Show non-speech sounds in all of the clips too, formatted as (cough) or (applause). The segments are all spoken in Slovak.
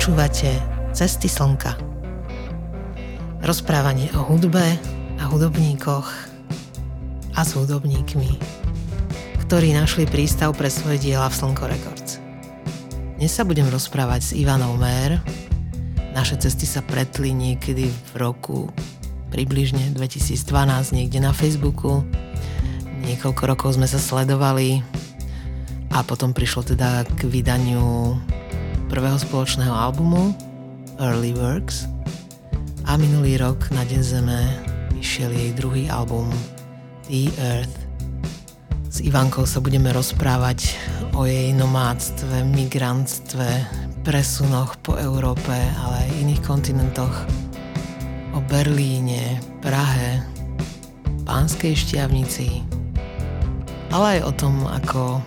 Počúvate Cesty slnka. Rozprávanie o hudbe a hudobníkoch a s hudobníkmi, ktorí našli prístav pre svoje diela v Slnko Records. Dnes sa budem rozprávať s Ivanou Mér. Naše cesty sa pretli niekedy v roku približne 2012 niekde na Facebooku. Niekoľko rokov sme sa sledovali a potom prišlo teda k vydaniu prvého spoločného albumu Early Works a minulý rok na Deň Zeme vyšiel jej druhý album The Earth. S Ivankou sa budeme rozprávať o jej nomádstve, migrantstve, presunoch po Európe, ale aj iných kontinentoch, o Berlíne, Prahe, Pánskej šťavnici, ale aj o tom, ako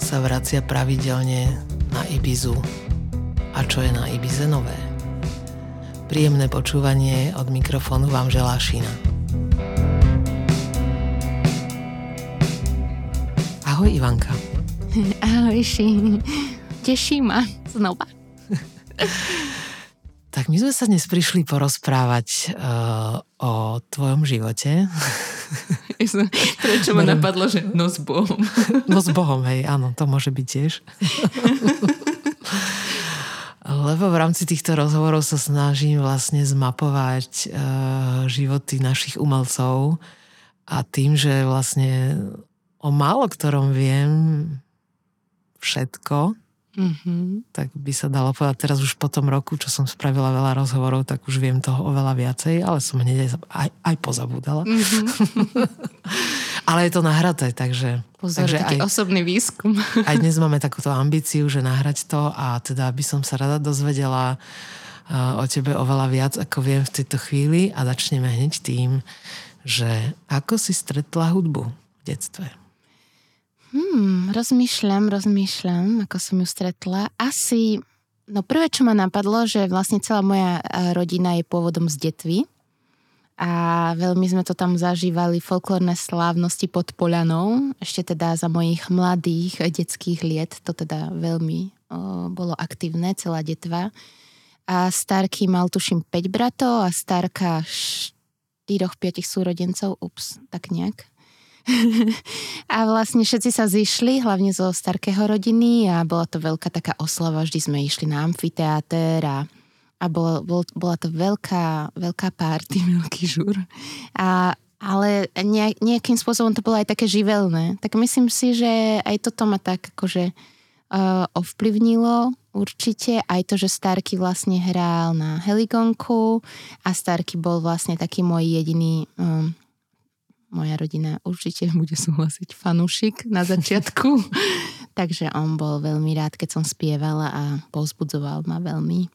sa vracia pravidelne na Ibizu a čo je na Ibize nové. Príjemné počúvanie od mikrofónu vám želá Šina. Ahoj Ivanka. (laughs) Ahoj Ši. Teší ma znova. (laughs) tak my sme sa dnes prišli porozprávať uh, o tvojom živote. (laughs) Prečo ma napadlo, že no s Bohom. no s Bohom, hej, áno, to môže byť tiež. Lebo v rámci týchto rozhovorov sa snažím vlastne zmapovať uh, životy našich umelcov a tým, že vlastne o málo ktorom viem všetko, Mm-hmm. Tak by sa dalo povedať, teraz už po tom roku, čo som spravila veľa rozhovorov, tak už viem toho oveľa viacej, ale som hneď aj, aj pozabúdala. Mm-hmm. (laughs) ale je to nahraté, takže... Pozor, takže taký aj, osobný výskum. (laughs) aj dnes máme takúto ambíciu, že nahrať to a teda by som sa rada dozvedela uh, o tebe oveľa viac, ako viem v tejto chvíli a začneme hneď tým, že ako si stretla hudbu v detstve? Hmm, rozmýšľam, rozmýšľam, ako som ju stretla. Asi, no prvé, čo ma napadlo, že vlastne celá moja e, rodina je pôvodom z Detvy a veľmi sme to tam zažívali, folklórne slávnosti pod Polanou, ešte teda za mojich mladých detských liet, to teda veľmi o, bolo aktívne, celá detva. A Starky mal tuším 5 bratov a Starka 4-5 súrodencov, ups, tak nejak. (laughs) A vlastne všetci sa zišli, hlavne zo starkého rodiny a bola to veľká taká oslava, vždy sme išli na amfiteáter a, a bol, bol, bola to veľká, veľká party, (laughs) veľký žur. A, ale nejakým spôsobom to bolo aj také živelné. Tak myslím si, že aj toto ma tak akože uh, ovplyvnilo určite aj to, že Starky vlastne hral na heligonku a Starky bol vlastne taký môj jediný um, moja rodina určite (laughs) bude súhlasiť fanúšik na začiatku. (laughs) Takže on bol veľmi rád, keď som spievala a povzbudzoval ma veľmi.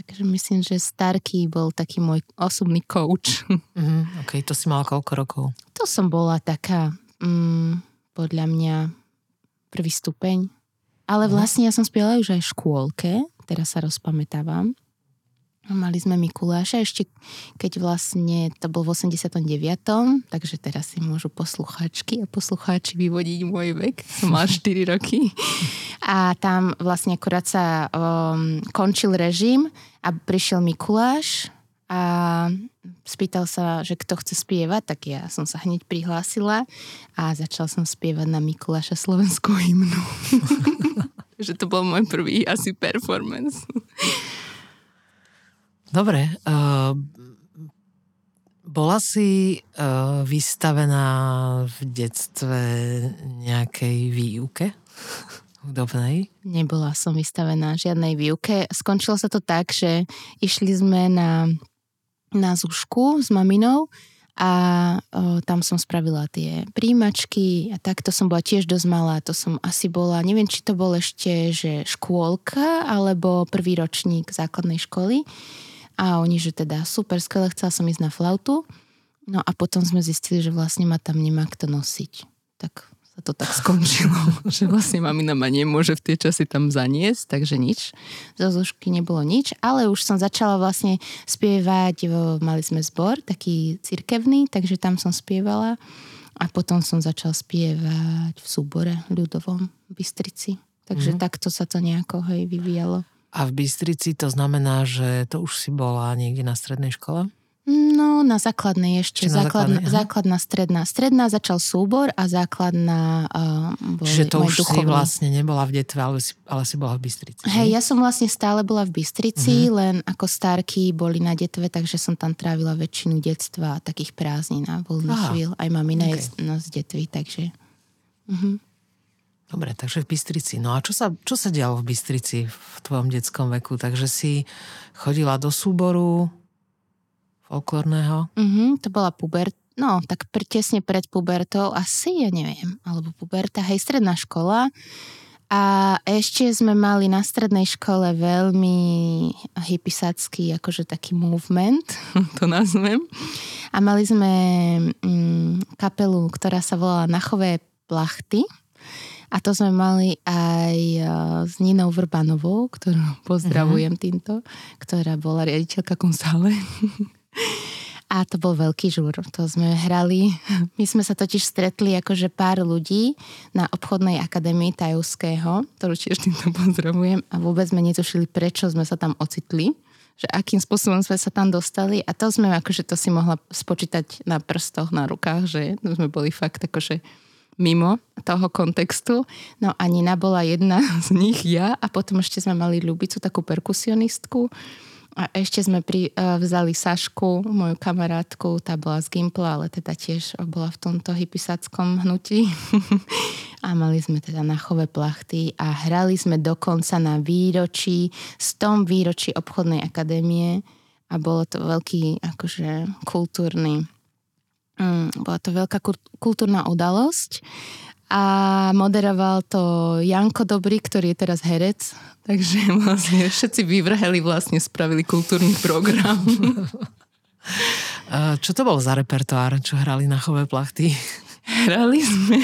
Takže myslím, že Starky bol taký môj osobný coach. (laughs) Mm, ok, to si mala koľko rokov? To som bola taká, mm, podľa mňa, prvý stupeň. Ale mhm. vlastne ja som spievala už aj v škôlke, teraz sa rozpamätávam. Mali sme Mikuláša ešte, keď vlastne to bol v 89. Takže teraz si môžu poslucháčky a poslucháči vyvodiť môj vek. Som mal (laughs) 4 roky. A tam vlastne akorát sa um, končil režim a prišiel Mikuláš a spýtal sa, že kto chce spievať, tak ja som sa hneď prihlásila a začal som spievať na Mikuláša slovenskú hymnu. (laughs) (laughs) že to bol môj prvý asi performance. Dobre. Uh, bola si uh, vystavená v detstve nejakej výuke hudobnej? Nebola som vystavená žiadnej výuke. Skončilo sa to tak, že išli sme na, na zúšku s maminou a o, tam som spravila tie príjimačky a takto som bola tiež dosť malá. To som asi bola, neviem, či to bol ešte, že škôlka alebo prvý ročník základnej školy. A oni, že teda super, skvelé, chcela som ísť na flautu. No a potom sme zistili, že vlastne ma tam nemá kto nosiť. Tak sa to tak skončilo, (laughs) že vlastne mamina ma nemôže v tie časy tam zaniesť, takže nič. Zo zložky nebolo nič, ale už som začala vlastne spievať, mali sme zbor, taký cirkevný, takže tam som spievala a potom som začala spievať v súbore ľudovom v Bystrici. Takže mm. takto sa to nejako hej vyvíjalo. A v Bystrici to znamená, že to už si bola niekde na strednej škole? No, na základnej ešte. na základná, základnej, aha. základná, stredná. Stredná začal súbor a základná uh, boli Čiže to už si duchovní. vlastne nebola v Detve, ale si, ale si bola v Bystrici. Hej, ja som vlastne stále bola v Bystrici, Mhm. len ako starky boli na detve, takže som tam trávila väčšinu detstva a takých prázdnin a voľných chvíľ. Aj mamina okej. je z- no, z detvy, takže... Mhm. Dobre, takže v Bystrici. No a čo sa, čo sa dialo v Bystrici v tvojom detskom veku? Takže si chodila do súboru folklórneho? Mhm, to bola puber, no tak tesne pred pubertou, asi, ja neviem, alebo puberta, hej, stredná škola. A ešte sme mali na strednej škole veľmi hypisacký, akože taký movement, (laughs) to nazvem. A mali sme mm, kapelu, ktorá sa volala Nachové plachty. A to sme mali aj eh, s Ninou Vrbanovou, ktorú (laughs) pozdravujem týmto, ktorá bola riaditeľka konzále. (laughs) A to bol veľký žúr, to sme hrali. (laughs) My sme sa totiž stretli akože pár ľudí na obchodnej akadémii Tajovského, ktorú tiež týmto pozdravujem a vôbec sme netušili, prečo sme sa tam ocitli že akým spôsobom sme sa tam dostali a to sme akože to si mohla spočítať na prstoch, na rukách, že sme boli fakt akože mimo toho kontextu. No a Nina bola jedna z nich, ja a potom ešte sme mali Ľubicu, takú perkusionistku a ešte sme pri, uh, vzali Sašku, moju kamarátku, tá bola z Gimpla, ale teda tiež bola v tomto hypisackom hnutí. (laughs) a mali sme teda nachové plachty a hrali sme dokonca na výročí, z tom výročí obchodnej akadémie a bolo to veľký akože kultúrny Mm, bola to veľká kultúrna udalosť a moderoval to Janko Dobrý, ktorý je teraz herec, (laughs) takže vlastne všetci vyvrheli vlastne spravili kultúrny program. (laughs) Čo to bol za repertoár, čo hrali na chové plachty? hrali sme,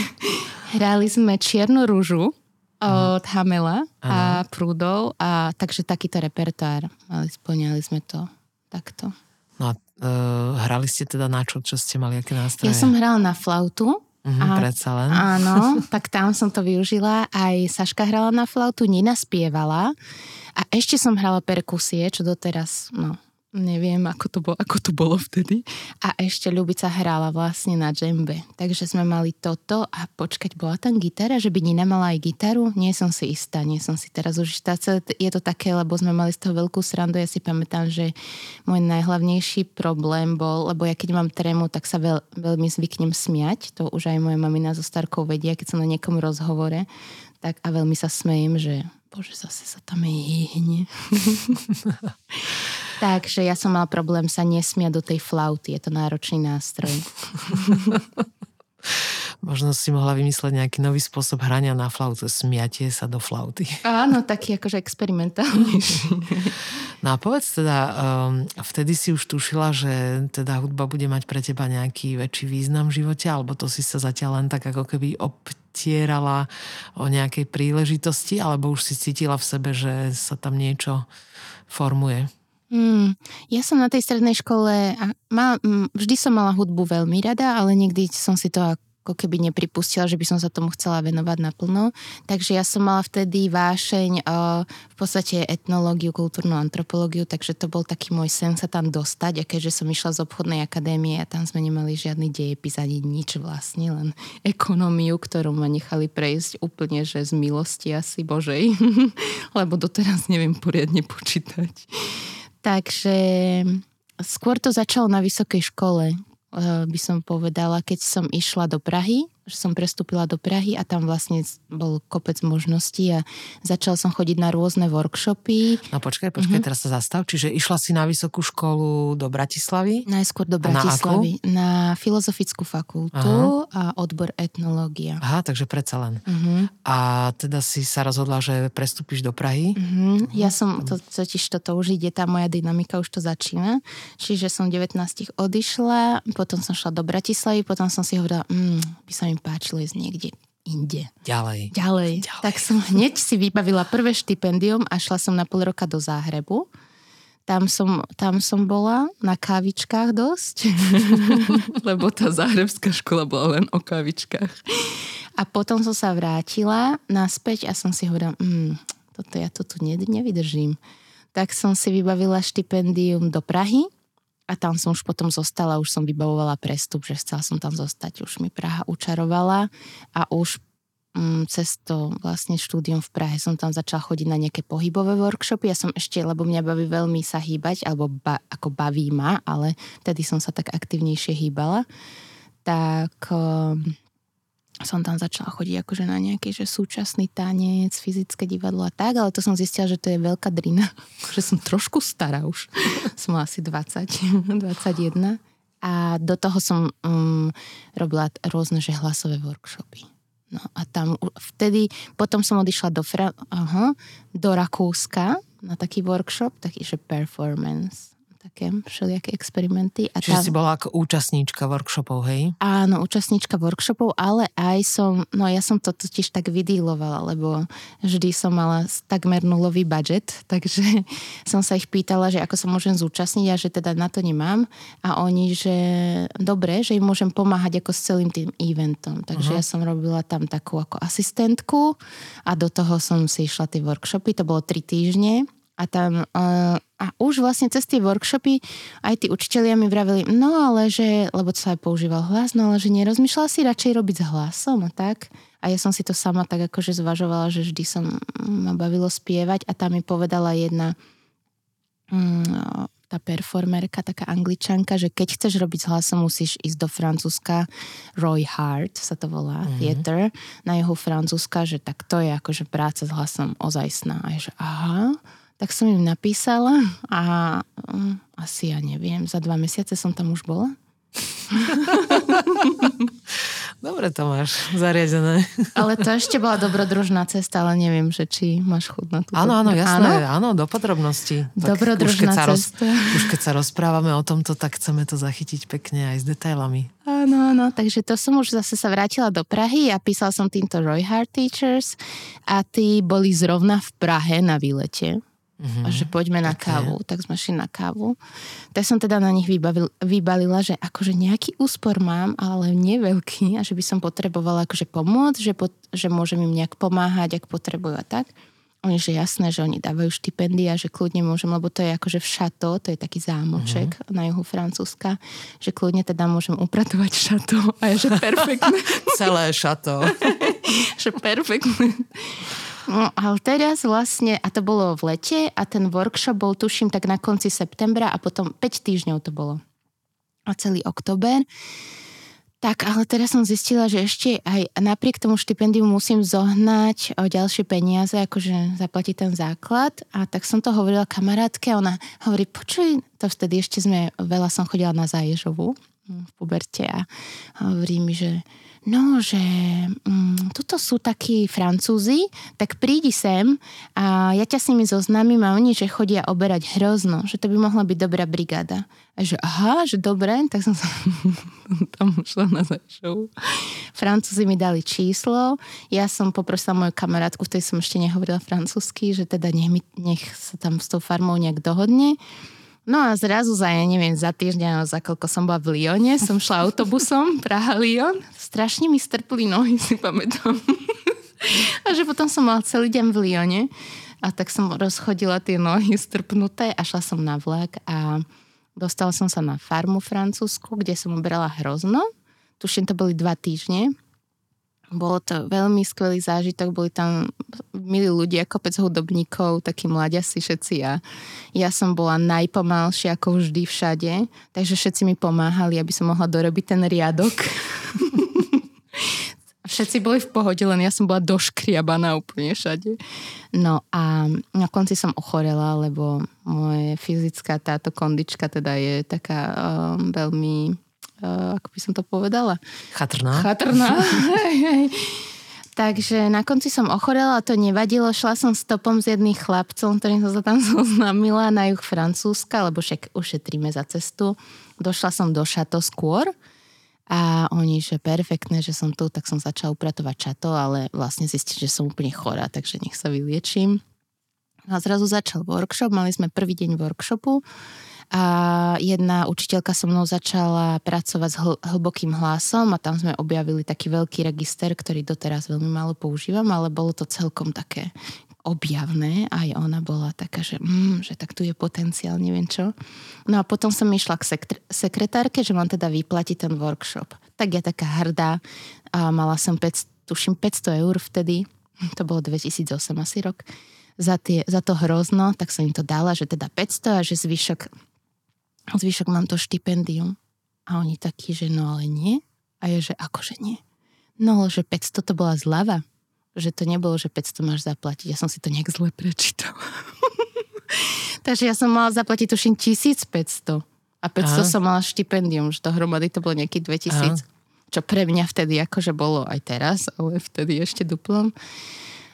hrali sme Čiernu rúžu od Hamela a Prúdov a takže takýto repertoár. Mali, splňali sme to takto. No a uh, hrali ste teda na čo? Čo ste mali, aké nástroje? Ja som hrala na flautu Mhm, a- predsa len. Áno, (laughs) tak tam som to využila. Aj Saška hrala na flautu, Nina spievala a ešte som hrala perkusie, čo doteraz, no, neviem, ako to, bolo, ako to bolo vtedy. A ešte Ľubica hrala vlastne na džembe. Takže sme mali toto a počkať, bola tam gitara, že by Nina mala aj gitaru? Nie som si istá, nie som si teraz už istá. Je to také, lebo sme mali z toho veľkú srandu. Ja si pamätám, že môj najhlavnejší problém bol, lebo ja keď mám trému, tak sa veľ, veľmi zvyknem smiať. To už aj moja mamina so Starkou vedia, keď som na niekom rozhovore. Tak a veľmi sa smejem, že bože, zase sa tam hýhne. (laughs) Takže ja som mala problém sa nesmiať do tej flauty. Je to náročný nástroj. (laughs) Možno si mohla vymysleť nejaký nový spôsob hrania na flautu. Smiatie sa do flauty. Áno, taký akože experimentálnejší. (laughs) No a povedz teda, um, vtedy si už tušila, že teda hudba bude mať pre teba nejaký väčší význam v živote, alebo to si sa zatiaľ len tak ako keby obtierala o nejakej príležitosti, alebo už si cítila v sebe, že sa tam niečo formuje? Hmm. Ja som na tej strednej škole, má, vždy som mala hudbu veľmi rada, ale nikdy som si to ako keby nepripustila, že by som sa tomu chcela venovať naplno. Takže ja som mala vtedy vášeň o, v podstate etnológiu, kultúrnu antropológiu, takže to bol taký môj sen sa tam dostať a keďže som išla z obchodnej akadémie a tam sme nemali žiadny dejepis ani nič vlastne, len ekonómiu, ktorú ma nechali prejsť úplne, že z milosti asi Božej, (laughs) lebo doteraz neviem poriadne počítať. Takže skôr to začalo na vysokej škole, eh, by som povedala, keď som išla do Prahy, som prestúpila do Prahy a tam vlastne bol kopec možností a začala som chodiť na rôzne workshopy, No počkaj, počkaj, teraz sa zastav. Čiže išla si na vysokú školu do Bratislavy? najskôr do A na Bratislavy, na, Filozofickú fakultu a odbor etnológia. Aha, takže predsa len. Uh-huh. A teda si sa rozhodla, že prestúpiš do Prahy? Uh-huh. Ja som, to, totiž toto už ide, tá moja dynamika už to začína. Čiže som 19 odišla, potom som šla do Bratislavy, potom som si hovorila, mm, by sa mi páčilo ísť niekde inde. Ďalej. Ďalej. Ďalej. Tak som (laughs) hneď si vybavila prvé štipendium a šla som na pol roka do Záhrebu. Tam som, tam som bola na kávičkách dosť, (laughs) lebo tá záhrebská škola bola len o kávičkách. A potom som sa vrátila naspäť a som si hovorila, mm, toto ja to tu nevydržím. Tak som si vybavila štipendium do Prahy a tam som už potom zostala, už som vybavovala prestup, že chcela som tam zostať. Už mi Praha učarovala a už mm, cez to vlastne štúdium v Prahe som tam začala chodiť na nejaké pohybové workshopy. Ja som ešte, lebo mňa baví veľmi sa hýbať, alebo ba, ako baví ma, ale tedy som sa tak aktivnejšie hýbala. Tak um, som tam začala chodiť akože na nejaký že súčasný tanec, fyzické divadlo a tak, ale to som zistila, že to je veľká drina, (laughs) že som trošku stará už. (laughs) som asi 20, 21. (laughs) A do toho som um, robila rôzne že hlasové workshopy. No a tam vtedy, potom som odišla do, Fra- aha, do Rakúska na taký workshop, taký, že performance také všelijaké experimenty. A Čiže tá... si bola ako účastníčka workshopov, hej? Áno, účastníčka workshopov, ale aj som, no ja som to totiž tak vydílovala, lebo vždy som mala takmer nulový budget, (laughs) takže som sa ich pýtala, že ako sa môžem zúčastniť a že teda na to nemám. A oni, že dobre, že im môžem pomáhať ako s celým tým eventom. Takže uh-huh. ja som robila tam takú ako asistentku a do toho som si išla tie workshopy, to bolo tri týždne a tam uh, a už vlastne cez tie workshopy aj tí učitelia mi vraveli, no ale že, lebo sa aj používal hlas, no ale že nerozmýšľala si radšej robiť s hlasom a tak. A ja som si to sama tak akože zvažovala, že vždy som ma bavilo spievať a tam mi povedala jedna um, tá performerka, taká angličanka, že keď chceš robiť s hlasom, musíš ísť do Francúzska. Roy Hart sa to volá, mm-hmm. theater, na jeho Francúzska, že tak to je akože práca s hlasom ozajstná. A je, že aha, tak som im napísala a um, asi ja neviem, za dva mesiace som tam už bola. (laughs) Dobre to máš zariadené. (laughs) Ale to ešte bola dobrodružná cesta, ale neviem, že či máš chud na tú. Áno, áno, jasné, áno, áno do podrobností. Dobrodružná už cesta. Roz, už keď sa rozprávame o tomto, tak chceme to zachytiť pekne aj s detailami. Áno, áno, takže to som už zase sa vrátila do Prahy a písal som týmto Roy Hart Teachers a tí boli zrovna v Prahe na výlete A že poďme na okay. kávu. Tak sme šli na kávu. Tak som teda na nich vybavil, vybalila, že akože nejaký úspor mám, ale nie veľký a že by som potrebovala akože pomôcť, že, pot, že môžem im nejak pomáhať, ak potrebujú a tak. Oni, že jasné, že oni dávajú štipendia, že kľudne môžem, lebo to je akože v šato, to je taký zámoček uh-huh. na juhu Francúzska, že kľudne teda môžem upratovať šato a je, že (laughs) perfektné. Celé šato. (laughs) že perfektné. No, ale teraz vlastne, a to bolo v lete a ten workshop bol tuším tak na konci septembra a potom 5 týždňov to bolo. A celý oktober. Tak, ale teraz som zistila, že ešte aj napriek tomu štipendiu musím zohnať o ďalšie peniaze, akože zaplatiť ten základ. A tak som to hovorila kamarátke ona hovorí, počuj, to vtedy ešte sme, veľa som chodila na Záježovu v puberte a hovorí mi, že no, že mm, tuto sú takí francúzi, tak prídi sem a ja ťa s nimi zoznámim a oni, že chodia oberať hrozno, že to by mohla byť dobrá brigáda. A že aha, že dobre, tak som sa (laughs) tam šla na show. Francúzi mi dali číslo, ja som poprosila moju kamarátku, v tej som ešte nehovorila francúzsky, že teda nech, mi, nech sa tam s tou farmou nejak dohodne. No a zrazu za, ja neviem, za týždeň, za koľko som bola v Lyone, som šla autobusom (laughs) Praha-Lyon. Strašne mi strpli nohy, (laughs) si pamätám. a že potom som mala celý deň v Lyone. A tak som rozchodila tie nohy strpnuté a šla som na vlak a dostala som sa na farmu francúzsku, kde som uberala hrozno. Tuším, to boli dva týždne bolo to veľmi skvelý zážitok, boli tam milí ľudia, kopec hudobníkov, takí mladiasi všetci a ja som bola najpomalšia ako vždy všade, takže všetci mi pomáhali, aby som mohla dorobiť ten riadok. (laughs) Všetci boli v pohode, len ja som bola doškriabaná úplne všade. No a na konci som ochorela, lebo moje fyzická táto kondička teda je taká um, veľmi ako by som to povedala? Chatrná. Chatrná. (laughs) Takže na konci som ochorela, to nevadilo. Šla som stopom s jedným chlapcom, ktorým som sa tam (laughs) zoznámila na juh Francúzska, lebo však ušetríme za cestu. Došla som do šato skôr a oni, že perfektné, že som tu, tak som začala upratovať šato, ale vlastne zistili, že som úplne chorá, takže nech sa vyliečím. A zrazu začal workshop, mali sme prvý deň workshopu a jedna učiteľka so mnou začala pracovať s hl- hlbokým hlasom a tam sme objavili taký veľký register, ktorý doteraz veľmi málo používam, ale bolo to celkom také objavné. Aj ona bola taká, že, mm, že tak tu je potenciál, neviem čo. No a potom som išla k sekre- sekretárke, že mám teda vyplatiť ten workshop. Tak ja taká hrdá a mala som 5, tuším 500 eur vtedy, to bolo 2008 asi rok, za, tie, za to hrozno, tak som im to dala, že teda 500 a že zvyšok, zvyšok mám to štipendium. A oni takí, že no ale nie. A je, že akože nie. No, že 500 to bola zľava že to nebolo, že 500 máš zaplatiť. Ja som si to nejak zle prečítala. (laughs) Takže ja som mala zaplatiť tuším 1500. A 500 Aha. som mala štipendium, že dohromady to bolo nejaký 2000. Aha. Čo pre mňa vtedy akože bolo aj teraz, ale vtedy ešte duplom.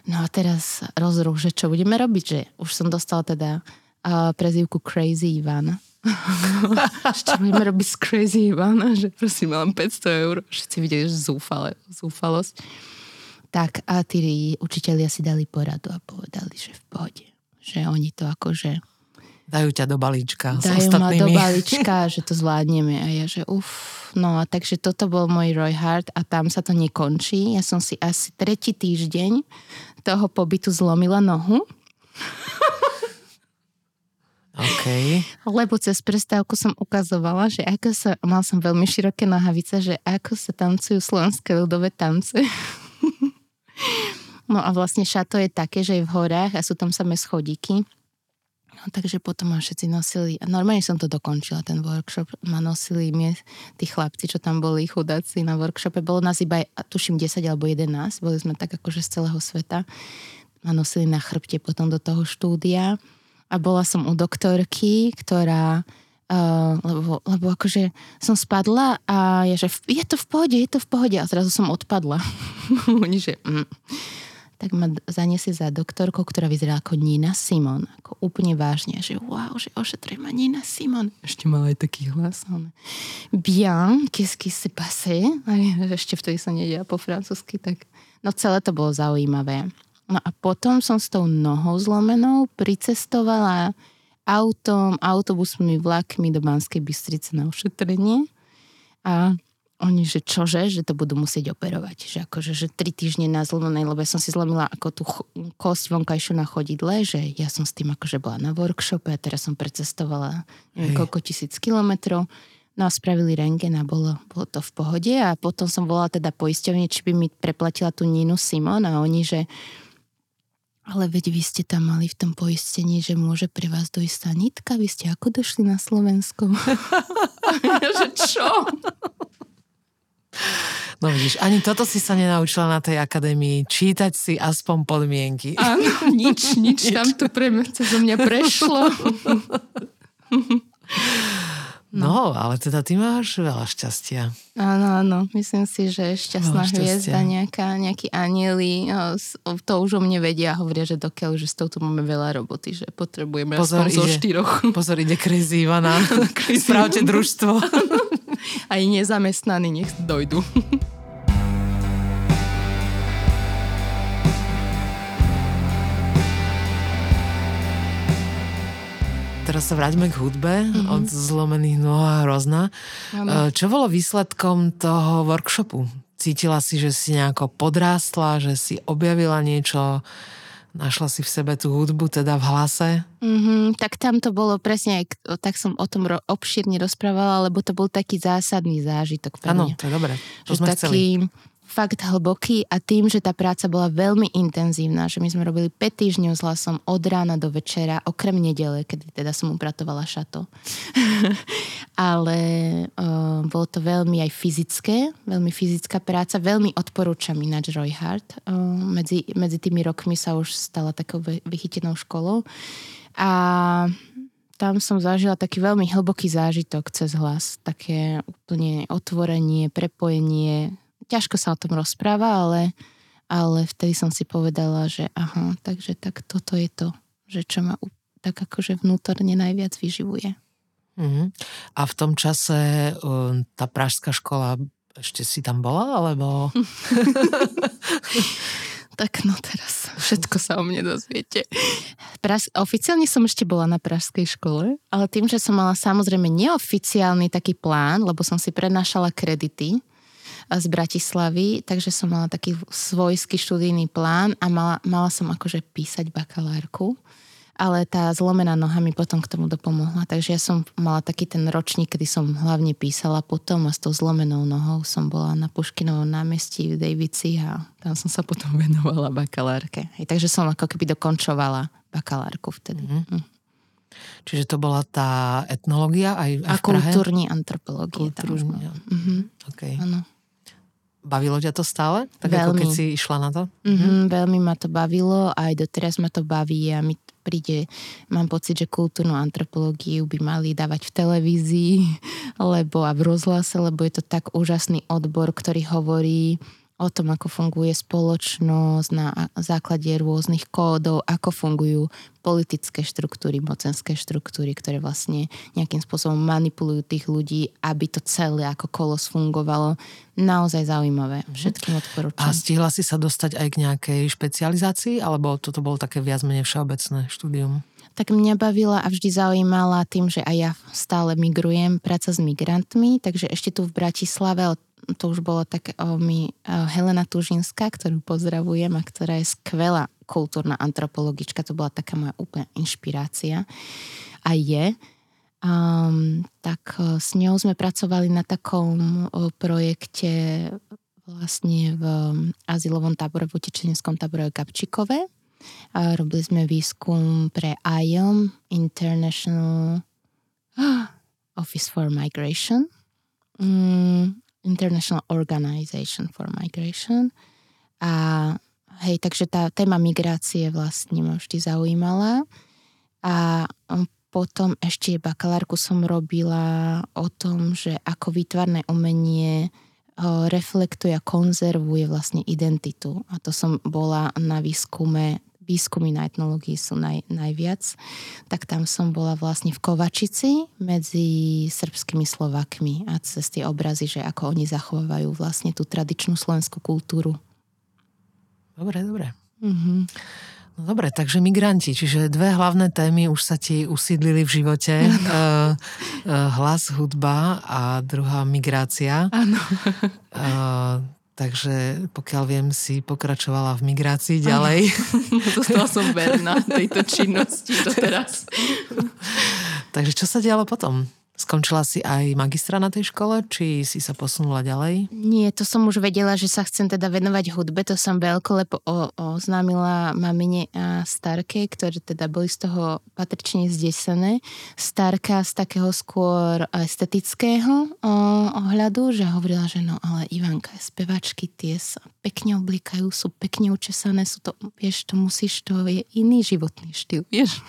No a teraz rozruch, že čo budeme robiť, že už som dostala teda uh, prezývku Crazy Ivan. (laughs) čo budeme robiť s Crazy Ivan? Že prosím, mám 500 eur. Všetci videli, že zúfale, zúfalosť. Tak a tí učitelia si dali poradu a povedali, že v pohode. Že oni to akože... Dajú ťa do balíčka dajú s ostatnými. ma do balíčka, že to zvládneme. A ja, že uf, no a takže toto bol môj Roy Hart a tam sa to nekončí. Ja som si asi tretí týždeň toho pobytu zlomila nohu. (laughs) OK. Lebo cez prestávku som ukazovala, že ako sa, mal som veľmi široké nohavice, že ako sa tancujú slovenské ľudové tance. (laughs) No a vlastne šato je také, že je v horách a sú tam samé schodíky. No, takže potom ma všetci nosili, a normálne som to dokončila, ten workshop, ma nosili mi tí chlapci, čo tam boli chudáci na workshope, bolo nás iba, tuším, 10 alebo 11, boli sme tak akože z celého sveta, ma nosili na chrbte potom do toho štúdia a bola som u doktorky, ktorá Uh, lebo, lebo akože som spadla a je, že je to v pohode, je to v pohode a zrazu som odpadla. (laughs) Oni, že mm. tak ma zaniesli za doktorkou, ktorá vyzerala ako Nina Simon. Ako úplne vážne, že wow, že ošetruje ma Nina Simon. Ešte mala aj taký hlas. On, Bien, qu'est-ce qui se passe? Ešte vtedy sa nedia po francúzsky, tak no celé to bolo zaujímavé. No a potom som s tou nohou zlomenou pricestovala autom, autobusmi, vlakmi do Banskej Bystrice na ošetrenie a oni, že čože, že to budú musieť operovať. Že akože, že tri týždne na zlomenej, lebo ja som si zlomila ako tú ch- kosť vonkajšiu na chodidle, že ja som s tým akože bola na workshope a teraz som precestovala neviem, koľko tisíc kilometrov. No a spravili rengen a bolo, bolo to v pohode a potom som volala teda poisťovne, či by mi preplatila tú Ninu Simon a oni, že ale veď vy ste tam mali v tom poistení, že môže pre vás dojsť sanitka. Vy ste ako došli na Slovensko? (laughs) že čo? No vidíš, ani toto si sa nenaučila na tej akadémii. Čítať si aspoň podmienky. Áno, nič, nič, nič. tam to pre mňa, cez mňa prešlo. (laughs) No. no, ale teda ty máš veľa šťastia. Áno, áno. Myslím si, že šťastná hviezda, nejaká, nejaký anieli, to už o mne vedia a hovoria, že dokiaľ, že s touto máme veľa roboty, že potrebujeme pozor, aspoň ide, zo štyroch. (laughs) Pozor, ide krízy Ivana. (laughs) Spravte družstvo. (laughs) Aj nezamestnaní nech dojdu. Teraz sa vráťme k hudbe mm-hmm. od zlomených nôh a hrozna. Ano. Čo bolo výsledkom toho workshopu? Cítila si, že si nejako podrástla, že si objavila niečo, našla si v sebe tú hudbu, teda v hlase? Mm-hmm, tak tam to bolo presne, tak som o tom ro- obšírne rozprávala, lebo to bol taký zásadný zážitok pre mňa. Áno, to je dobré. To sme taký, chceli fakt hlboký a tým, že tá práca bola veľmi intenzívna, že my sme robili 5 týždňov s hlasom od rána do večera, okrem nedele, kedy teda som upratovala šato. (laughs) Ale uh, bolo to veľmi aj fyzické, veľmi fyzická práca, veľmi odporúčam ináč Roy Hart. Uh, medzi, medzi tými rokmi sa už stala takou vychytenou školou. A tam som zažila taký veľmi hlboký zážitok cez hlas. Také úplne otvorenie, prepojenie ťažko sa o tom rozpráva, ale, ale vtedy som si povedala, že aha, takže tak toto je to, že čo ma tak akože vnútorne najviac vyživuje. Mm-hmm. A v tom čase um, tá pražská škola ešte si tam bola, alebo... (laughs) tak no teraz všetko sa o mne dozviete. Pras- oficiálne som ešte bola na pražskej škole, ale tým, že som mala samozrejme neoficiálny taký plán, lebo som si prenašala kredity, z Bratislavy, takže som mala taký svojský študijný plán a mala, mala som akože písať bakalárku ale tá zlomená noha mi potom k tomu dopomohla. Takže ja som mala taký ten ročník, kedy som hlavne písala potom a s tou zlomenou nohou som bola na Puškinovom námestí v Davici a tam som sa potom (laughs) venovala bakalárke. Hej, takže som ako keby dokončovala bakalárku vtedy. Mm-hmm. Hm. Čiže to bola tá etnológia aj, aj a v Prahe? kultúrni antropológie. Kultúrni, mm-hmm. okay. Áno. Bavilo ťa to stále? Tak veľmi. ako keď si išla na to? Mm-hmm, veľmi ma to bavilo a aj doteraz ma to baví a mi príde, mám pocit, že kultúrnu antropológiu by mali dávať v televízii (laughs) lebo a v rozhlase, lebo je to tak úžasný odbor, ktorý hovorí o tom, ako funguje spoločnosť na základe rôznych kódov, ako fungujú politické štruktúry, mocenské štruktúry, ktoré vlastne nejakým spôsobom manipulujú tých ľudí, aby to celé ako kolos fungovalo. Naozaj zaujímavé. Mhm. Všetkým odporúčam. A stihla si sa dostať aj k nejakej špecializácii, alebo toto bolo také viac menej všeobecné štúdium? tak mňa bavila a vždy zaujímala tým, že aj ja stále migrujem, práca s migrantmi, takže ešte tu v Bratislave to už bolo tak mi Helena Tužinská, ktorú pozdravujem a ktorá je skvelá kultúrna antropologička, to bola taká moja úplná inšpirácia a je. Um, tak s ňou sme pracovali na takom projekte vlastne v azylovom tábore, v utečeneckom tábore Gabčikové. A robili sme výskum pre IOM, International (gasps) Office for Migration. Mm, International Organization for Migration. A hej, takže tá téma migrácie vlastne ma vždy zaujímala. A potom ešte bakalárku som robila o tom, že ako výtvarné umenie reflektuje a konzervuje vlastne identitu. A to som bola na výskume výskumy na etnológii sú naj, najviac, tak tam som bola vlastne v Kovačici medzi srbskými Slovakmi a cez tie obrazy, že ako oni zachovávajú vlastne tú tradičnú slovenskú kultúru. Dobre, dobre. Mm-hmm. No dobre, takže migranti, čiže dve hlavné témy už sa ti usídlili v živote. uh, (laughs) uh, hlas, hudba a druhá migrácia. Áno. Uh, Takže pokiaľ viem, si pokračovala v migrácii ďalej. (laughs) Zostala som verná tejto činnosti doteraz. (laughs) Takže čo sa dialo potom? Skončila si aj magistra na tej škole, či si sa posunula ďalej? Nie, to som už vedela, že sa chcem teda venovať hudbe, to som veľkolepo oznámila mamine a starke, ktoré teda boli z toho patrične zdesené. Starka z takého skôr estetického o, ohľadu, že hovorila, že no ale Ivanka, spevačky tie sa pekne oblíkajú, sú pekne učesané, sú to, vieš, to musíš, to je iný životný štýl, vieš.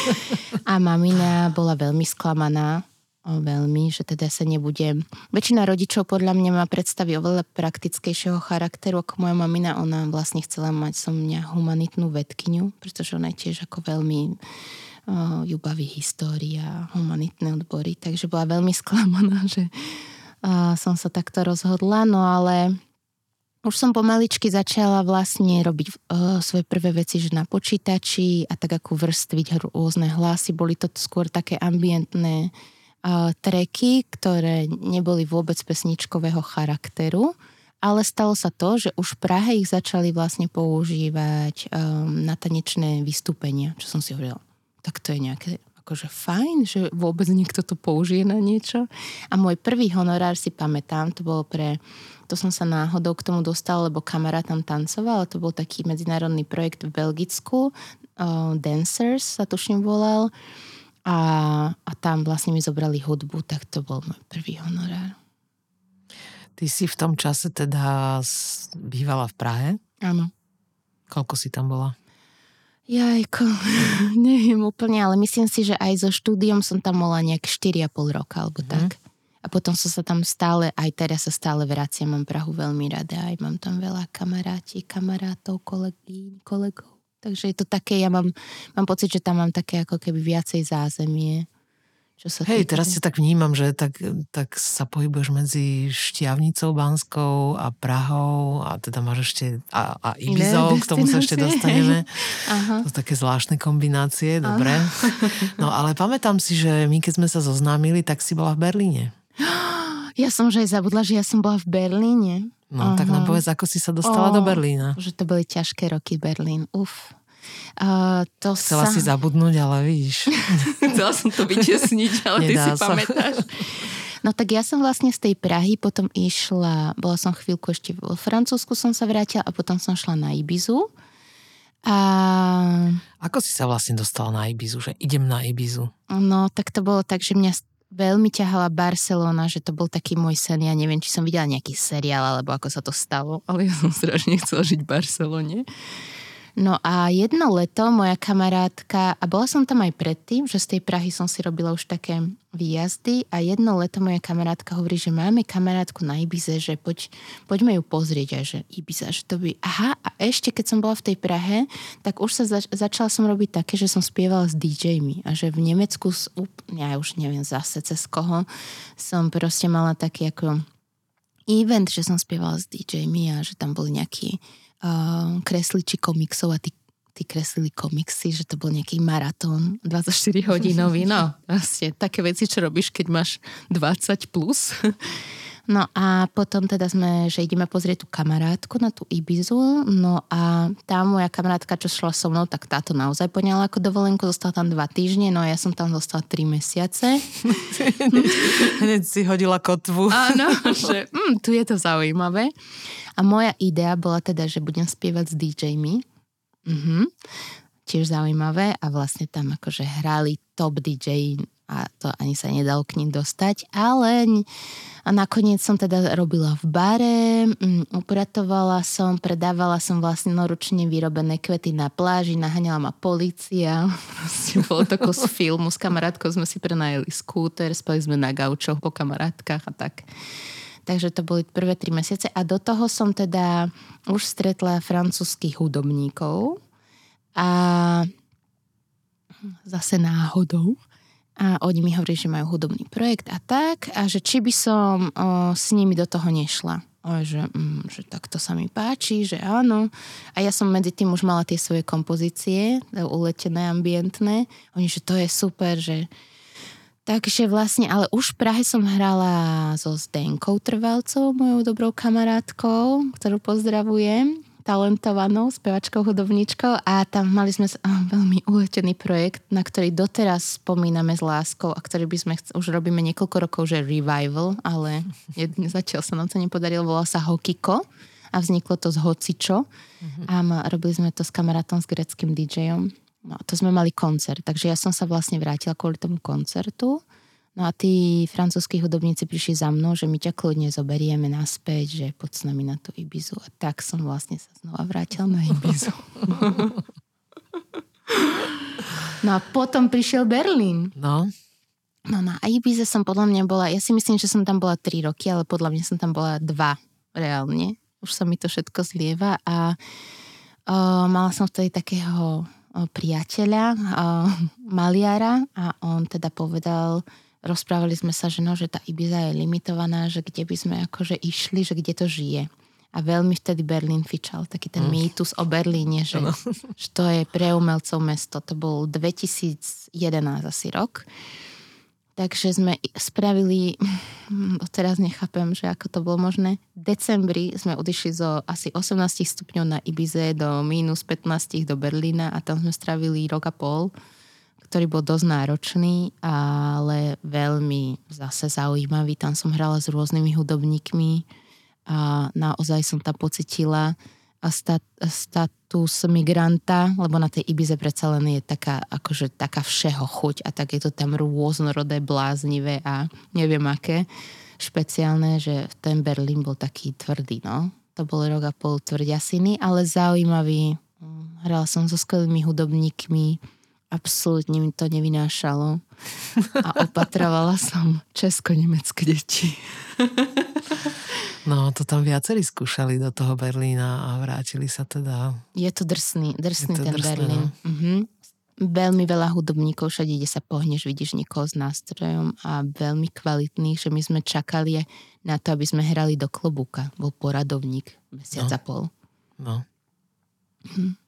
(laughs) a mamina bola veľmi sklamaná, veľmi, že teda sa nebudem... Väčšina rodičov podľa mňa má predstavy oveľa praktickejšieho charakteru ako moja mamina. Ona vlastne chcela mať som mňa humanitnú vedkyňu, pretože ona je tiež ako veľmi uh, ju baví história, humanitné odbory, takže bola veľmi (laughs) sklamaná, že uh, som sa takto rozhodla, no ale už som pomaličky začala vlastne robiť uh, svoje prvé veci, že na počítači a tak ako vrstviť rôzne hlasy. Boli to skôr také ambientné treky, ktoré neboli vôbec pesničkového charakteru, ale stalo sa to, že už v Prahe ich začali vlastne používať um, na tanečné vystúpenia, čo som si hovorila, tak to je nejaké akože fajn, že vôbec niekto to použije na niečo. A môj prvý honorár si pamätám, to bolo pre, to som sa náhodou k tomu dostala, lebo kamarát tam tancoval, to bol taký medzinárodný projekt v Belgicku, uh, Dancers sa tuším volal, a, a tam vlastne mi zobrali hudbu, tak to bol môj prvý honorár. Ty si v tom čase teda bývala v Prahe? Áno. Koľko si tam bola? Jajko, (laughs) neviem úplne, ale myslím si, že aj so štúdiom som tam bola nejak 4,5 roka, alebo mm. tak. A potom som sa tam stále, aj teraz sa stále vraciam, mám Prahu veľmi rada, aj mám tam veľa kamaráti, kamarátov, kolegy, kolegov. Takže je to také, ja mám, mám pocit, že tam mám také ako keby viacej zázemie. Čo sa Hej, teraz sa tak vnímam, že tak, tak sa pohybuješ medzi Šťavnicou Banskou a Prahou a teda máš ešte a, a Ibizou, k tomu sa ešte dostaneme. Aha. To sú také zvláštne kombinácie, dobre. No ale pamätám si, že my keď sme sa zoznámili, tak si bola v Berlíne. (gasps) Ja som že aj zabudla, že ja som bola v Berlíne. No, uh-huh. tak nám povedz, ako si sa dostala oh, do Berlína. Že to boli ťažké roky Berlín. Uf. Uh, to Chcela sa... si zabudnúť, ale vidíš. (laughs) Chcela som to vytesniť, ale ty si sa. pamätáš. No tak ja som vlastne z tej Prahy potom išla, bola som chvíľku ešte vo Francúzsku som sa vrátila a potom som šla na Ibizu. A... Ako si sa vlastne dostala na Ibizu, že idem na Ibizu? No tak to bolo tak, že mňa veľmi ťahala Barcelona, že to bol taký môj sen. Ja neviem, či som videla nejaký seriál, alebo ako sa to stalo, ale (laughs) ja som strašne chcela žiť v Barcelone. No a jedno leto moja kamarátka, a bola som tam aj predtým, že z tej Prahy som si robila už také výjazdy a jedno leto moja kamarátka hovorí, že máme kamarátku na Ibize, že poď, poďme ju pozrieť a že Ibiza, že to by... Aha, a ešte keď som bola v tej Prahe, tak už sa zač- začala som robiť také, že som spievala s DJmi a že v Nemecku, ja už neviem zase cez koho, som proste mala taký ako event, že som spievala s DJmi a že tam boli nejakí kresliči komiksov a tí, tí kreslili komiksy, že to bol nejaký maratón 24 hodinový, no (laughs) vlastne také veci, čo robíš, keď máš 20 plus. No a potom teda sme, že ideme pozrieť tú kamarátku na tú Ibizu, no a tá moja kamarátka, čo šla so mnou, tak táto naozaj poňala ako dovolenku, zostala tam dva týždne, no a ja som tam zostala tri mesiace. (laughs) Hneď si hodila kotvu. Áno, (laughs) že mm, tu je to zaujímavé. A moja idea bola teda, že budem spievať s DJmi. Mhm. Tiež zaujímavé a vlastne tam akože hrali top DJ a to ani sa nedalo k ním dostať, ale a nakoniec som teda robila v bare, um, upratovala som, predávala som vlastne noručne vyrobené kvety na pláži, naháňala ma policia, (laughs) proste bolo to z filmu, s kamarátkou sme si prenajeli skúter, spali sme na gaučoch po kamarátkach a tak. Takže to boli prvé tri mesiace a do toho som teda už stretla francúzských hudobníkov a zase náhodou. A oni mi hovorili, že majú hudobný projekt a tak, a že či by som o, s nimi do toho nešla. O, že, mm, že tak to sa mi páči, že áno. A ja som medzi tým už mala tie svoje kompozície, uletené, ambientné. Oni, že to je super, že Takže vlastne, ale už v Prahe som hrala so Zdenkou Trvalcov, mojou dobrou kamarátkou, ktorú pozdravujem, talentovanou spevačkou, hudobníčkou a tam mali sme (laughs) veľmi uletený projekt, na ktorý doteraz spomíname s láskou a ktorý by sme, chc- už robíme niekoľko rokov, že revival, ale (laughs) zatiaľ sa nám to nepodarilo, volá sa Hokiko a vzniklo to z Hocičo. Mm-hmm. a robili sme to s kamarátom, s greckým DJom No to sme mali koncert, takže ja som sa vlastne vrátila kvôli tomu koncertu. No a tí francúzskí hudobníci prišli za mnou, že my ťa kľudne zoberieme naspäť, že poď s nami na tú Ibizu. A tak som vlastne sa znova vrátila na Ibizu. no a potom prišiel Berlín. No. No na Ibize som podľa mňa bola, ja si myslím, že som tam bola 3 roky, ale podľa mňa som tam bola 2 reálne. Už sa mi to všetko zlieva a uh, mala som vtedy takého priateľa, maliara a on teda povedal, rozprávali sme sa, že no, že tá Ibiza je limitovaná, že kde by sme akože išli, že kde to žije. A veľmi vtedy Berlín fičal, taký ten mm. mýtus o Berlíne, že, (laughs) že to je pre umelcov mesto. To bol 2011 asi rok. Takže sme spravili, (laughs) teraz nechápem, že ako to bolo možné, v decembri sme odišli zo asi 18 stupňov na Ibize do minus 15 do Berlína a tam sme stravili rok a pol, ktorý bol dosť náročný, ale veľmi zase zaujímavý. Tam som hrala s rôznymi hudobníkmi a naozaj som tam pocitila a stat, status migranta, lebo na tej Ibize predsa len je taká, akože taká všeho chuť a tak je to tam rôznorodé, bláznivé a neviem aké špeciálne, že ten Berlín bol taký tvrdý, no. To bol rok a pol tvrdiasiny, ale zaujímavý. Hrala som so skvelými hudobníkmi, absolútne mi to nevynášalo a opatrovala som česko-nemecké deti. No, to tam viacerí skúšali do toho Berlína a vrátili sa teda. Je to drsný, drsný to ten drsné, Berlín. No. Mhm. Veľmi veľa hudobníkov, všade, kde sa pohneš, vidíš niekoho s nástrojom a veľmi kvalitných, že my sme čakali na to, aby sme hrali do klobúka. Bol poradovník mesiac no. a pol. No. Mhm.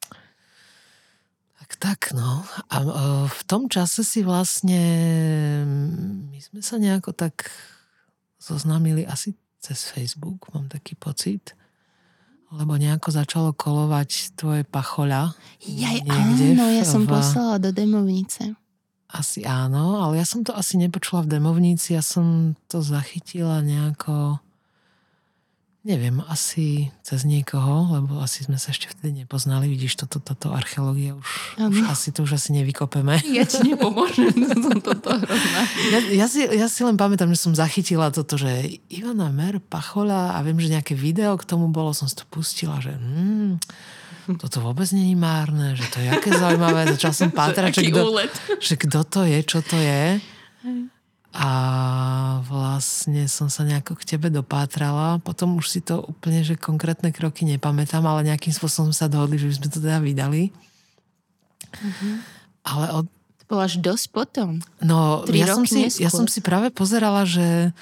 Tak, tak, no. A v tom čase si vlastne, my sme sa nejako tak zoznámili asi cez Facebook, mám taký pocit. Lebo nejako začalo kolovať tvoje pachoľa. Jaj, áno, ja som v... poslala do demovnice. Asi áno, ale ja som to asi nepočula v demovnici, ja som to zachytila nejako Neviem, asi cez niekoho, lebo asi sme sa ešte vtedy nepoznali. Vidíš, toto, toto archeológia už, už asi to už asi nevykopeme. Ja ti nepomôžem. toto (laughs) ja, ja, si, ja si len pamätám, že som zachytila toto, že Ivana Mer, Pachola a viem, že nejaké video k tomu bolo, som si to pustila, že hmm, toto vôbec není márne, že to je aké zaujímavé. Začal som (laughs) pátrať, že, kto, že kto to je, čo to je. A vlastne som sa nejako k tebe dopátrala. Potom už si to úplne, že konkrétne kroky nepamätám, ale nejakým spôsobom sa dohodli, že by sme to teda vydali. Mm-hmm. Ale od... To bolo až dosť potom. No, ja som, si, ja som si práve pozerala, že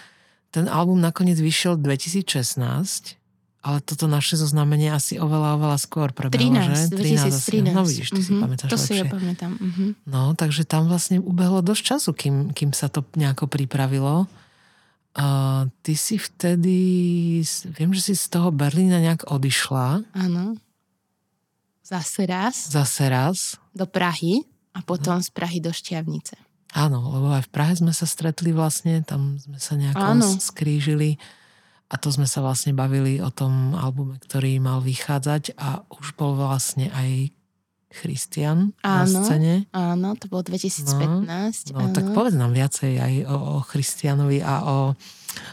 ten album nakoniec vyšiel 2016 ale toto naše zoznamenie asi oveľa, oveľa skôr prebehlo, 13, že? 2013. No vidíš, ty mm-hmm. si mhm. pamätáš To lepšie. si ja pamätám. Mm-hmm. No, takže tam vlastne ubehlo dosť času, kým, kým sa to nejako pripravilo. A ty si vtedy, viem, že si z toho Berlína nejak odišla. Áno. Zase raz. Zase raz. Do Prahy a potom no. z Prahy do Šťavnice. Áno, lebo aj v Prahe sme sa stretli vlastne, tam sme sa nejako Áno. skrížili. A to sme sa vlastne bavili o tom albume, ktorý mal vychádzať a už bol vlastne aj Christian áno, na scéne. Áno, to bolo 2015. No, no tak povedz nám viacej aj o, o Christianovi a o,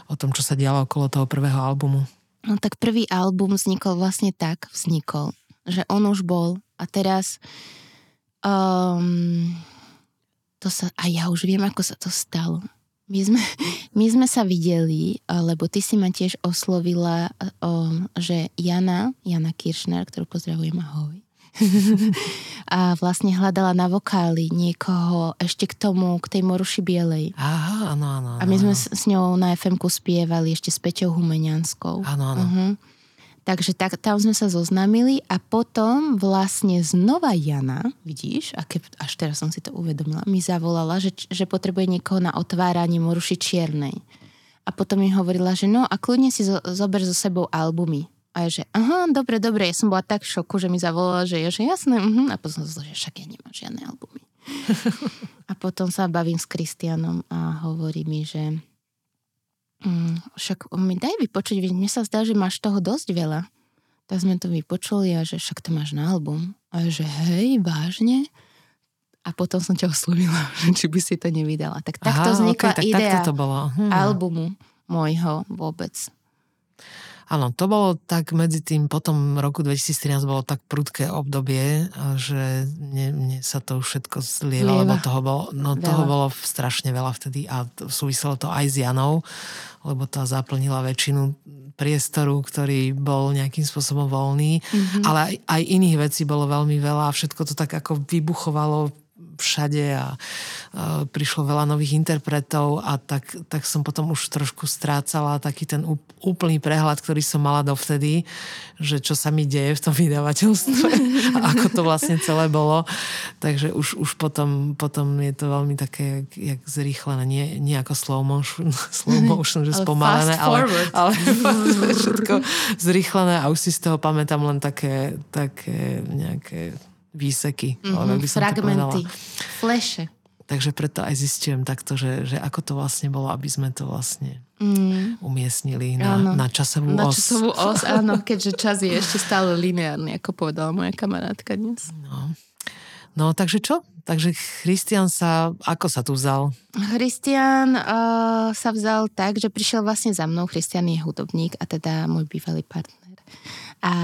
o tom, čo sa dialo okolo toho prvého albumu. No tak prvý album vznikol vlastne tak, vznikol, že on už bol a teraz um, to sa, a ja už viem, ako sa to stalo. My sme, my sme sa videli, lebo ty si ma tiež oslovila, že Jana, Jana Kiršner, ktorú pozdravujem, ahoj. (laughs) a vlastne hľadala na vokály niekoho ešte k tomu, k tej Moruši Bielej. Aha, áno, áno. A my sme s ňou na fm spievali ešte s Peťou Humenianskou. Áno, áno. Uh-huh. Takže tak, tam sme sa zoznámili a potom vlastne znova Jana, vidíš, a keď, až teraz som si to uvedomila, mi zavolala, že, že potrebuje niekoho na otváranie Moruši Čiernej. A potom mi hovorila, že no a kľudne si zo, zober so sebou albumy. A ja, že aha, dobre, dobre, ja som bola tak v šoku, že mi zavolala, že je, že jasné, uh-huh. a potom som že však ja nemám žiadne albumy. (laughs) a potom sa bavím s Kristianom a hovorí mi, že Mm, však mi daj vypočuť, mne sa zdá, že máš toho dosť veľa. Tak sme to vypočuli a že však to máš na album. A že hej, vážne? A potom som ťa oslovila, (laughs) či by si to nevydala. Tak takto Aha, vznikla okay, tak idea to bolo. Hm. albumu môjho vôbec. Áno, to bolo tak medzi tým, potom roku 2013 bolo tak prudké obdobie, že mne, mne sa to všetko zlieva, lebo toho bolo, no, toho bolo strašne veľa vtedy a súviselo to aj s Janou, lebo tá zaplnila väčšinu priestoru, ktorý bol nejakým spôsobom voľný, mm-hmm. ale aj, aj iných vecí bolo veľmi veľa a všetko to tak ako vybuchovalo všade a, prišlo veľa nových interpretov a tak, tak som potom už trošku strácala taký ten úplný prehľad, ktorý som mala dovtedy, že čo sa mi deje v tom vydavateľstve a (laughs) ako to vlastne celé bolo. Takže už, už potom, potom je to veľmi také jak zrýchlené, nie, nie ako slow motion, (laughs) slow motion že spomalené, ale, ale (laughs) všetko zrýchlené a už si z toho pamätám len také, také nejaké výseky. Mm-hmm, fragmenty, fleše. Takže preto aj zistujem takto, že, že ako to vlastne bolo, aby sme to vlastne mm. umiestnili na, na časovú na os. Na časovú os, áno, keďže čas je ešte stále lineárny, ako povedala moja kamarátka dnes. No. no, takže čo? Takže Christian sa, ako sa tu vzal? Christian uh, sa vzal tak, že prišiel vlastne za mnou. Christian je hudobník a teda môj bývalý partner a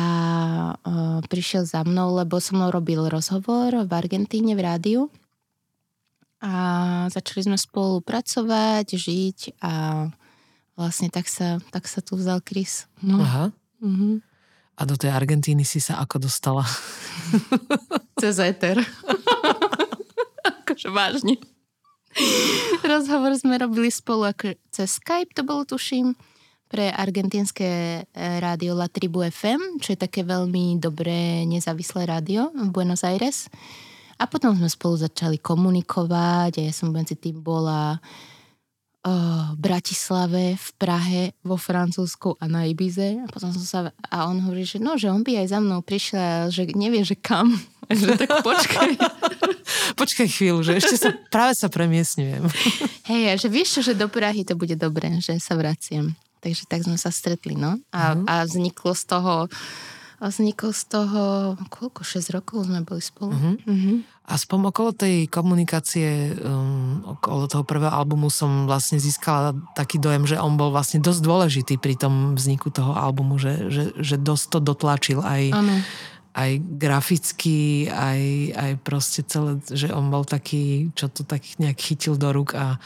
uh, prišiel za mnou, lebo so mnou robil rozhovor v Argentíne v rádiu a začali sme spolupracovať, žiť a vlastne tak sa, tak sa tu vzal Chris. No. Aha. Uh-huh. A do tej Argentíny si sa ako dostala? (laughs) Cez éter. (laughs) akože vážne. Rozhovor sme robili spolu ako cez Skype, to bolo tuším pre argentínske e, rádio La Tribu FM, čo je také veľmi dobré nezávislé rádio v Buenos Aires. A potom sme spolu začali komunikovať a ja som medzi tým bola Bratislave, v Prahe, vo Francúzsku a na Ibize. A potom som sa, a on hovorí, že no, že on by aj za mnou prišiel, že nevie, že kam. (laughs) A že tak počkaj. (laughs) počkaj chvíľu, že ešte sa, práve sa premiesňujem. Hej, že vieš čo, že do Prahy to bude dobré, že sa vraciem. Takže tak sme sa stretli, no. A, uh-huh. a vzniklo z toho a vznikol z toho, koľko, 6 rokov sme boli spolu. Uh-huh. Uh-huh. A spom okolo tej komunikácie, um, okolo toho prvého albumu som vlastne získala taký dojem, že on bol vlastne dosť dôležitý pri tom vzniku toho albumu, že, že, že dosť to dotlačil aj, ano. aj graficky, aj, aj proste celé, že on bol taký, čo to tak nejak chytil do rúk a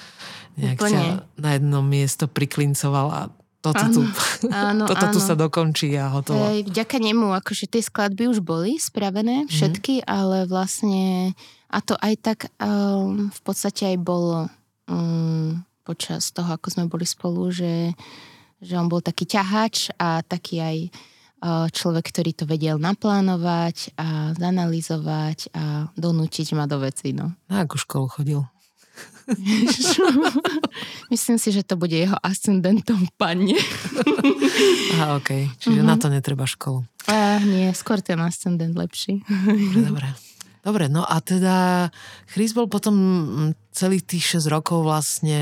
nejak Úplne. ťa na jedno miesto priklincoval a toto, áno, tu, áno, (laughs) toto áno. tu sa dokončí a hotovo. Hej, vďaka nemu, akože tie skladby už boli spravené, mhm. všetky, mm. ale vlastne a to aj tak um, v podstate aj bolo um, počas toho, ako sme boli spolu, že, že on bol taký ťahač a taký aj uh, človek, ktorý to vedel naplánovať a zanalizovať a donútiť ma do veci. No. Na akú školu chodil? (laughs) Myslím si, že to bude jeho ascendentom pane. Aha. Okay. Čiže uh-huh. na to netreba školu. Uh, nie, skôr ten ascendent lepší. Dobre, dobre. No a teda Chris bol potom celých tých 6 rokov vlastne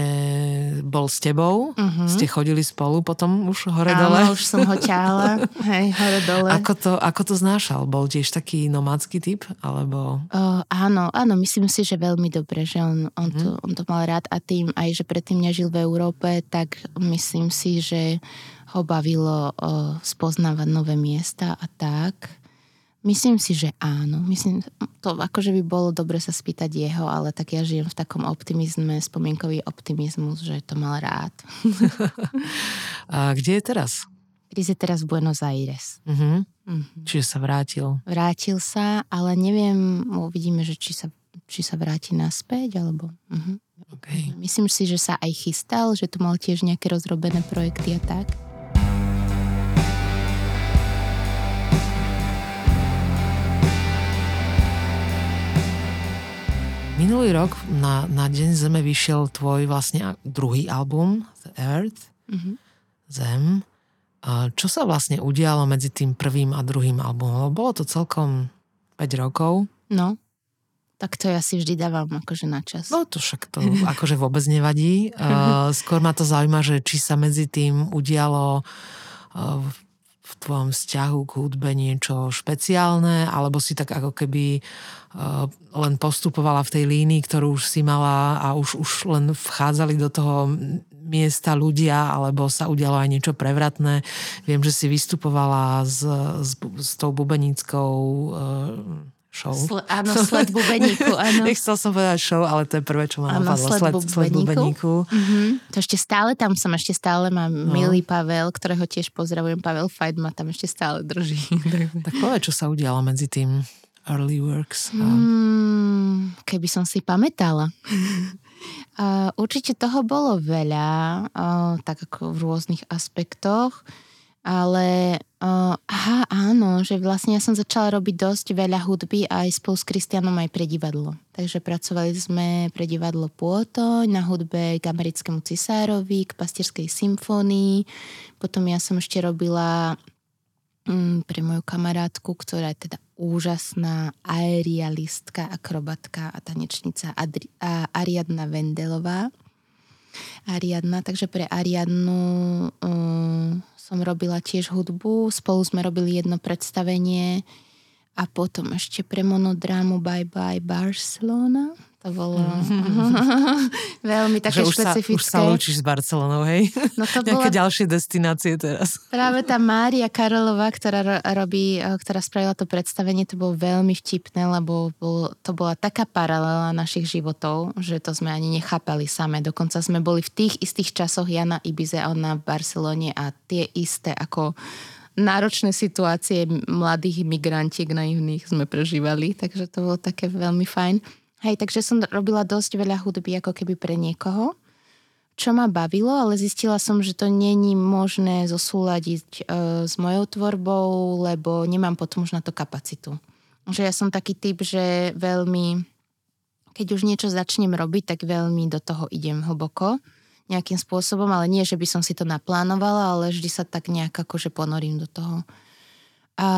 bol s tebou. Uh-huh. Ste chodili spolu potom už hore-dole. Áno, už som ho ťahala. (laughs) Hej, hore-dole. Ako to, ako to znášal? Bol tiež taký nomádsky typ? Alebo... Uh, áno, áno, myslím si, že veľmi dobre, že on, on, uh-huh. to, on to mal rád a tým aj, že predtým nežil v Európe, tak myslím si, že ho bavilo uh, spoznávať nové miesta a tak. Myslím si, že áno. Myslím, to akože by bolo dobre sa spýtať jeho, ale tak ja žijem v takom optimizme, spomienkový optimizmus, že to mal rád. (laughs) A kde je teraz? Chris je teraz v Buenos Aires. Uh-huh. Uh-huh. Čiže sa vrátil. Vrátil sa, ale neviem, uvidíme, že či sa, či sa vráti naspäť, alebo... Uh-huh. Okay. Myslím si, že sa aj chystal, že tu mal tiež nejaké rozrobené projekty a tak. Minulý rok na, na Deň Zeme vyšiel tvoj vlastne druhý album The Earth, mm-hmm. Zem. A čo sa vlastne udialo medzi tým prvým a druhým albumom? Bolo to celkom 5 rokov. No, tak to ja si vždy dávam akože na čas. No to však to akože vôbec nevadí. (laughs) Uh, skôr ma to zaujíma, že či sa medzi tým udialo uh, v tvojom vzťahu k hudbe niečo špeciálne, alebo si tak ako keby uh, len postupovala v tej línii, ktorú už si mala a už, už len vchádzali do toho miesta ľudia, alebo sa udialo aj niečo prevratné. Viem, že si vystupovala s, s, s tou bubenickou uh, show. Sle, (laughs) áno, sled bubeníku, áno. (laughs) Nechcel som povedať show, ale to je prvé, čo ma áno, napadlo. Sled, bubeníku. sled bubeníku. Mm-hmm. To ešte stále tam som, ešte stále mám no. milý Pavel, ktorého tiež pozdravujem. Pavel Fajt ma tam ešte stále drží. (laughs) tak povedz, čo sa udialo medzi tým early works. A... Hmm, keby som si pamätala. uh, určite toho bolo veľa, uh, tak ako v rôznych aspektoch. Ale uh, aha, áno, že vlastne ja som začala robiť dosť veľa hudby aj spolu s Kristianom aj pre divadlo. Takže pracovali sme pre divadlo Pôto, na hudbe k americkému cisárovi, k pastierskej symfónii. Potom ja som ešte robila um, pre moju kamarátku, ktorá je teda úžasná aerialistka, akrobatka a tanečnica Adri- a Ariadna Vendelová. Ariadna, takže pre Ariadnu um, som robila tiež hudbu, spolu sme robili jedno predstavenie a potom ešte pre monodrámu Bye Bye Barcelona. To bolo veľmi také že už špecifické. Sa, už sa lúčiš s Barcelonou, hej? No to (laughs) Nejaké bola... ďalšie destinácie teraz. Práve tá Mária Karolová, ktorá robí, eh, ktorá spravila to predstavenie, to bolo veľmi vtipné, lebo bol, to bola taká paralela našich životov, že to sme ani nechápali same. Dokonca sme boli v tých istých časoch, ja na Ibize a ona v Barcelone a tie isté ako náročné situácie mladých migrantiek naivných sme prežívali, takže to bolo také veľmi fajn. Hej, takže som robila dosť veľa hudby ako keby pre niekoho, čo ma bavilo, ale zistila som, že to není možné zosúľadiť e, s mojou tvorbou, lebo nemám potom už na to kapacitu. Že ja som taký typ, že veľmi, keď už niečo začnem robiť, tak veľmi do toho idem hlboko. nejakým spôsobom, ale nie, že by som si to naplánovala, ale vždy sa tak nejak akože ponorím do toho. A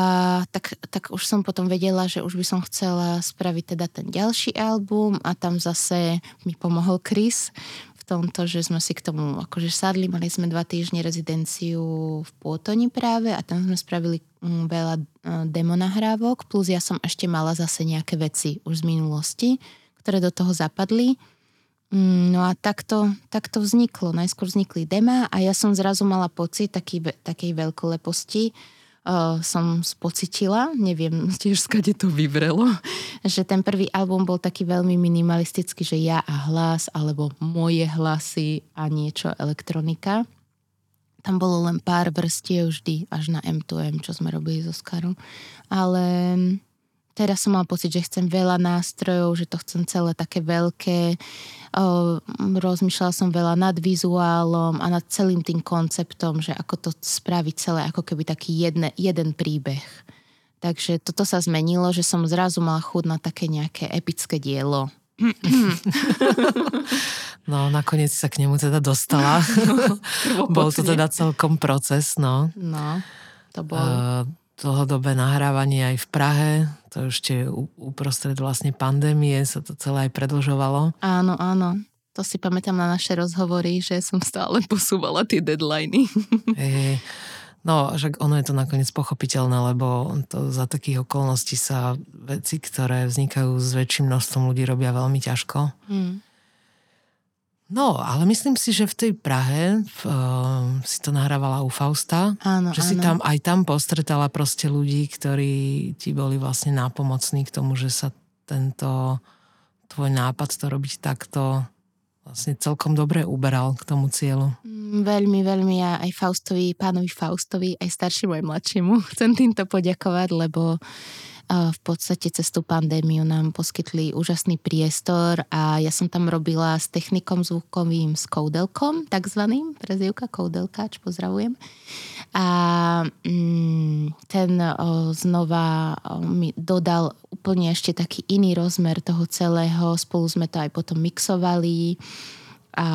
tak, tak už som potom vedela, že už by som chcela spraviť teda ten ďalší album a tam zase mi pomohol Chris v tomto, že sme si k tomu akože sadli, mali sme dva týždne rezidenciu v Pôtoni práve a tam sme spravili mm, veľa e, demonahrávok, plus ja som ešte mala zase nejaké veci už z minulosti, ktoré do toho zapadli. Mm, no a takto, takto vzniklo. Najskôr vznikli dema a ja som zrazu mala pocit taký, takej veľkoleposti, uh, som spocitila, neviem (laughs) tiež skade to vyvrelo, že ten prvý album bol taký veľmi minimalistický, že ja a hlas, alebo moje hlasy a niečo elektronika. Tam bolo len pár vrstiev vždy, až na M2M, čo sme robili so Skarom. Ale teraz som mala pocit, že chcem veľa nástrojov, že to chcem celé také veľké, rozmýšľala som veľa nad vizuálom a nad celým tým konceptom, že ako to spraviť celé, ako keby taký jedne, jeden príbeh. Takže toto sa zmenilo, že som zrazu mala chud na také nejaké epické dielo. (laughs) No, nakoniec sa k nemu teda dostala. (laughs) Bol to teda celkom proces, no. No, to bol. Uh, dlhodobé nahrávanie aj v Prahe, to ešte uprostred vlastne pandémie sa to celé aj predlžovalo. Áno, áno. To si pamätám na naše rozhovory, že som stále (laughs) posúvala tie deadliny. (laughs) Hey, no, že ono je to nakoniec pochopiteľné, lebo to za takých okolností sa veci, ktoré vznikajú s väčším množstvom ľudí, robia veľmi ťažko. Hmm. No, ale myslím si, že v tej Prahe uh, si to nahrávala u Fausta. Áno, že áno. si tam aj tam postretala proste ľudí, ktorí ti boli vlastne nápomocní k tomu, že sa tento tvoj nápad to robiť takto vlastne celkom dobre uberal k tomu cieľu. Mm, veľmi, veľmi ja aj Faustovi, pánovi Faustovi, aj staršiemu, aj mladšiemu chcem týmto poďakovať, lebo v podstate cez tú pandémiu nám poskytli úžasný priestor a ja som tam robila s technikom zvukovým, s koudelkom, takzvaným, prezivka koudelkáč, pozdravujem. A mm, ten znova mi dodal úplne ešte taký iný rozmer toho celého, spolu sme to aj potom mixovali a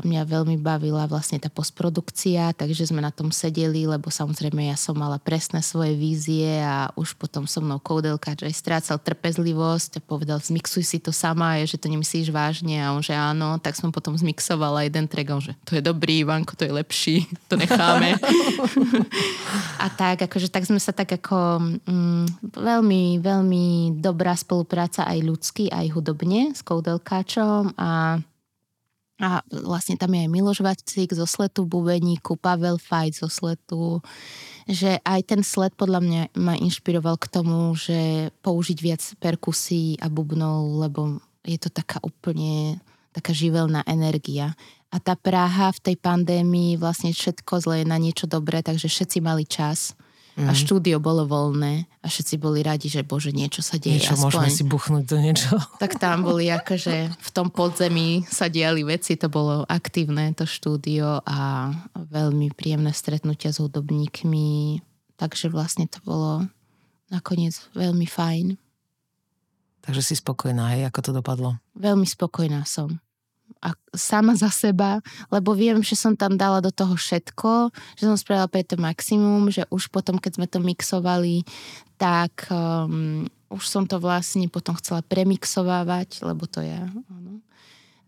mňa veľmi bavila vlastne tá postprodukcia, takže sme na tom sedeli, lebo samozrejme ja som mala presné svoje vízie a už potom so mnou koudelka, že strácal trpezlivosť a povedal, zmixuj si to sama, je, že to nemyslíš vážne a on, že áno, tak som potom zmixovala jeden track a on, že to je dobrý, Ivanko, to je lepší, to necháme. (laughs) a tak, akože tak sme sa tak ako mm, veľmi, veľmi dobrá spolupráca aj ľudský, aj hudobne s koudelkáčom a a vlastne tam je aj Miloš Vacík zo Sletu Bubeníku, Pavel Fajt zo Sletu, že aj ten sled podľa mňa ma inšpiroval k tomu, že použiť viac perkusí a bubnov, lebo je to taká úplne taká živelná energia. A tá Praha v tej pandémii vlastne všetko zle je na niečo dobré, takže všetci mali čas Mm. A štúdio bolo voľné a všetci boli radi, že bože, niečo sa deje. Niečo, aspoň. môžeme si buchnúť do niečo. Tak tam boli akože v tom podzemí sa diali veci, to bolo aktívne to štúdio a veľmi príjemné stretnutia s hudobníkmi. Takže vlastne to bolo nakoniec veľmi fajn. Takže si spokojná, hej, ako to dopadlo? Veľmi spokojná som a sama za seba, lebo viem, že som tam dala do toho všetko, že som spravila pre to maximum, že už potom, keď sme to mixovali, tak um, už som to vlastne potom chcela premixovávať, lebo to je... Áno.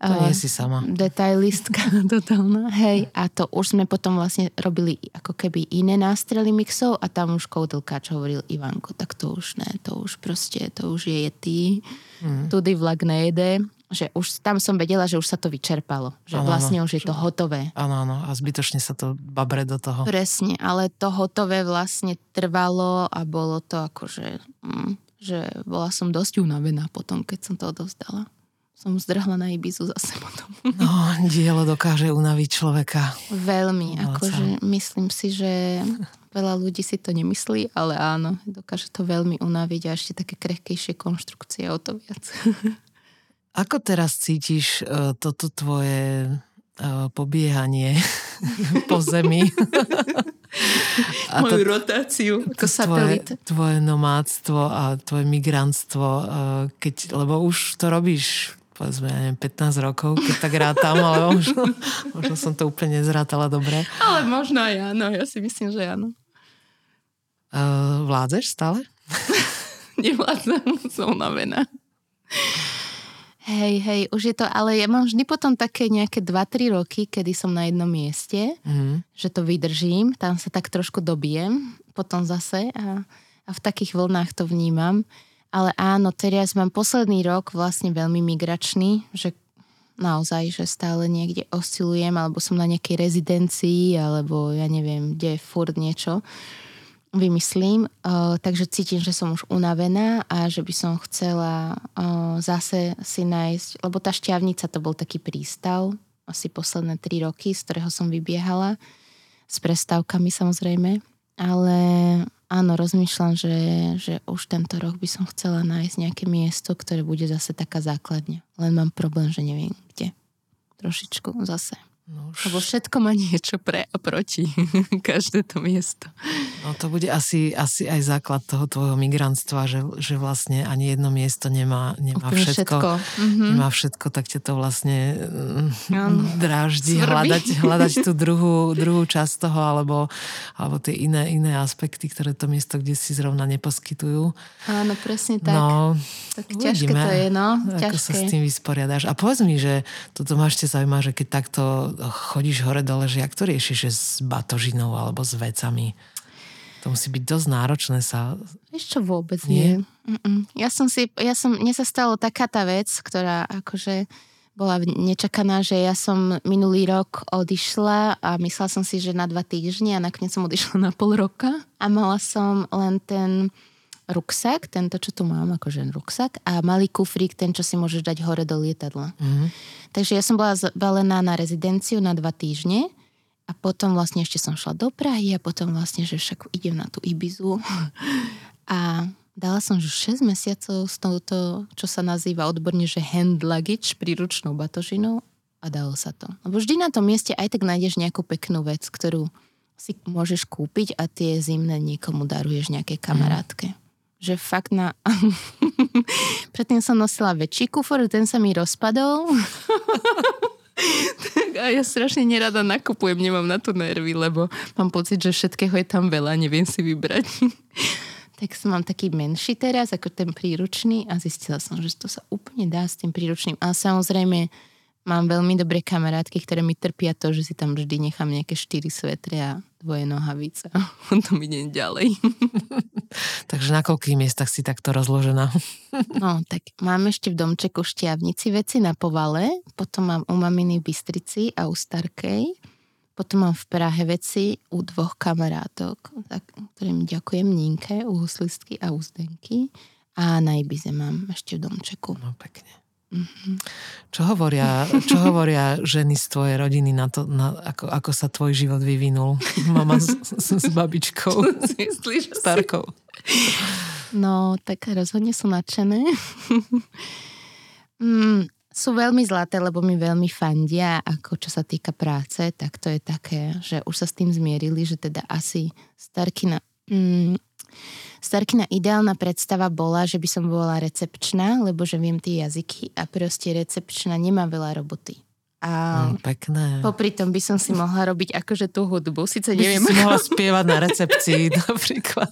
To nie si sama. Detailistka (laughs) totálna, hej. A to už sme potom vlastne robili ako keby iné nástrely mixov a tam už koudelkáč hovoril Ivanko, tak to už ne, to už proste, to už je ty. Mm. Tudy vlak nejede že už tam som vedela, že už sa to vyčerpalo. Že ano, vlastne už je to hotové. Áno, áno. A zbytočne sa to babre do toho. Presne, ale to hotové vlastne trvalo a bolo to akože, mm, že bola som dosť unavená potom, keď som to odovzdala. Som zdrhla na Ibizu zase potom. (laughs) No, dielo dokáže unaviť človeka. Veľmi, Malaca. akože myslím si, že veľa ľudí si to nemyslí, ale áno, dokáže to veľmi unaviť a ešte také krehkejšie konštrukcie o to viac. (laughs) Ako teraz cítiš uh, toto tvoje uh, pobiehanie (laughs) po zemi? (laughs) a Moju to, rotáciu ako satelit. Tvoje, tvoje nomádstvo a tvoje migrantstvo, uh, keď, lebo už to robíš povedzme, ja neviem, 15 rokov, keď tak rátam, ale (laughs) možno, možno som to úplne nezrátala dobre. Ale možno aj áno, ja si myslím, že áno. Uh, vládzeš stále? Nevládzem, som unavená. Hej, hej, už je to, ale ja mám vždy potom také nejaké 2-3 roky, kedy som na jednom mieste, mm. že to vydržím, tam sa tak trošku dobijem, potom zase a, a v takých vlnách to vnímam. Ale áno, teraz mám posledný rok vlastne veľmi migračný, že naozaj, že stále niekde oscilujem, alebo som na nejakej rezidencii, alebo ja neviem, kde je furt niečo vymyslím, uh, takže cítim, že som už unavená a že by som chcela uh, zase si nájsť, lebo tá šťavnica to bol taký prístav, asi posledné tri roky, z ktorého som vybiehala, s prestávkami samozrejme, ale áno, rozmýšľam, že, že už tento rok by som chcela nájsť nejaké miesto, ktoré bude zase taká základňa. Len mám problém, že neviem kde. Trošičku zase. No už... Lebo všetko má niečo pre a proti. (laughs) Každé to miesto. No to bude asi, asi aj základ toho tvojho migrantstva, že, že vlastne ani jedno miesto nemá, nemá všetko. všetko. Mm-hmm. Nemá všetko, tak ťa to vlastne mm, dráždi hľadať, (laughs) hľadať tú druhú, druhú časť toho, alebo, alebo tie iné, iné aspekty, ktoré to miesto, kde si zrovna neposkytujú. Áno, presne tak. No, tak ťažké uvidíme, to je, no. Ťažké. Ako sa s tým vysporiadaš. A povedz mi, že toto ma ešte zaujíma, že keď takto chodíš hore-dole, že jak to riešiš že s batožinou alebo s vecami? To musí byť dosť náročné sa... Ešte vôbec nie. nie. Ja som si, ja som, mne sa stalo taká tá vec, ktorá akože bola nečakaná, že ja som minulý rok odišla a myslela som si, že na dva týždne a nakoniec som odišla na pol roka a mala som len ten ruksak, tento, čo tu mám, akože ruksak a malý kufrík, ten, čo si môžeš dať hore do lietadla. Mm-hmm. Takže ja som bola zbalená na rezidenciu na dva týždne a potom vlastne ešte som šla do Prahy a potom vlastne, že však idem na tú Ibizu (laughs) a dala som už 6 mesiacov s touto, čo sa nazýva odborne, že hand luggage, príručnou batožinou a dalo sa to. Lebo vždy na tom mieste aj tak nájdeš nejakú peknú vec, ktorú si môžeš kúpiť a tie zimné niekomu daruješ nejaké kamarátke. Mm že fakt na... (laughs) Predtým som nosila väčší kufor, ten sa mi rozpadol. (laughs) tak a ja strašne nerada nakupujem, nemám na to nervy, lebo mám pocit, že všetkého je tam veľa, neviem si vybrať. (laughs) tak som mám taký menší teraz, ako ten príručný a zistila som, že to sa úplne dá s tým príručným. Ale samozrejme, mám veľmi dobré kamarátky, ktoré mi trpia to, že si tam vždy nechám nejaké štyri svetre a dvoje nohavice. Potom idem ďalej. Takže na koľkých miestach si takto rozložená? (laughs) no, tak mám ešte v domčeku šťavnici veci na povale, potom mám u maminy v Bystrici a u Starkej, potom mám v Prahe veci u dvoch kamarátok, tak, ktorým ďakujem Ninke, u Huslistky a u Zdenky. A na Ibize mám ešte v domčeku. No pekne. Čo hovoria, čo hovoria ženy z tvojej rodiny na to, na, ako, ako sa tvoj život vyvinul? Mama s, s, s babičkou, Myslíš, starkou. No, tak rozhodne sú nadšené. mm, sú veľmi zlaté, lebo mi veľmi fandia, ako čo sa týka práce, tak to je také, že už sa s tým zmierili, že teda asi starkina... Mm, Starkina ideálna predstava bola, že by som bola recepčná, lebo že viem tie jazyky a proste recepčná nemá veľa roboty. A mm, pekné. popri tom by som si mohla robiť akože tú hudbu. Sice neviem. By si mohla (laughs) spievať na recepcii napríklad.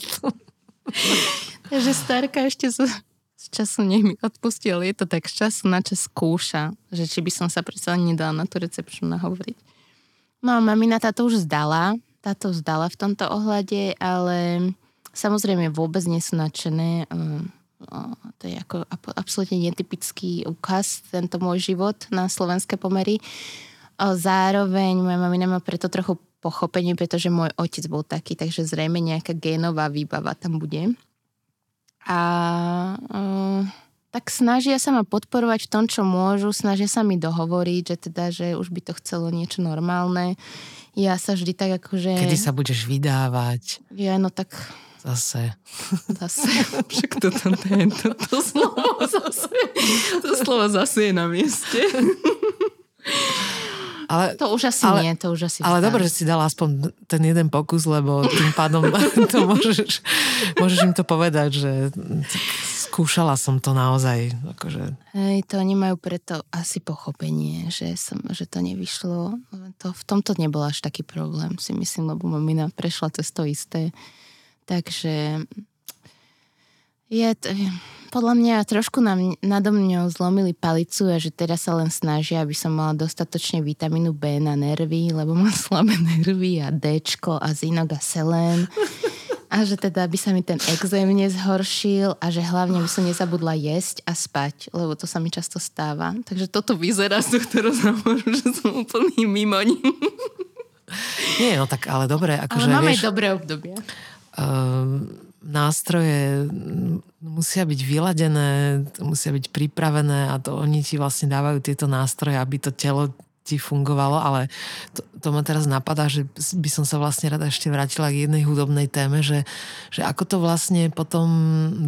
Takže starka ešte z, z času nech mi odpustí, ale je to tak z času na čas skúša, že či by som sa predsa nedala na tú recepčnú nahovoriť. No a mamina táto už zdala, táto zdala v tomto ohľade, ale Samozrejme vôbec nie sú nadšené. Ehm, to je ako absolútne netypický ukaz, tento môj život na slovenské pomery. Zároveň moja mamina má preto trochu pochopenie, pretože môj otec bol taký, takže zrejme nejaká génová výbava tam bude. A uh, tak snažia sa ma podporovať v tom, čo môžu, snažia sa mi dohovoriť, že teda, že už by to chcelo niečo normálne. Ja sa vždy tak akože... Kedy sa budeš vydávať? Ja, no tak Zase. Zase. (laughs) Však to tam to, to slovo zase. To slovo zase je na mieste. (laughs) Ale, to už asi ale, nie, to už asi Ale dobre, že si dala aspoň ten jeden pokus, lebo tým pádom (laughs) to môžeš, môžeš im to povedať, že skúšala som to naozaj. Akože... Hej, to oni majú preto asi pochopenie, že, som, že to nevyšlo. To, v tomto nebol až taký problém, si myslím, lebo mamina prešla cez to isté. Takže je to, podľa mňa trošku nám, nado mňou zlomili palicu a že teraz sa len snažia, aby som mala dostatočne vitamínu B na nervy, lebo mám (laughs) slabé nervy a D a zinok a selén. A že teda by sa mi ten exém nezhoršil a že hlavne by som nezabudla jesť a spať, lebo to sa mi často stáva. Takže toto vyzerá z tohto rozhovoru, že som úplný mimo Nie, no tak ale dobre. Akože, ale máme vieš, aj dobré obdobia. Um, nástroje musia byť vyladené, musia byť pripravené a to oni ti vlastne dávajú tieto nástroje, aby to telo ti fungovalo, ale to, to ma teraz napadá, že by som sa vlastne rada ešte vrátila k jednej hudobnej téme, že, že ako to vlastne potom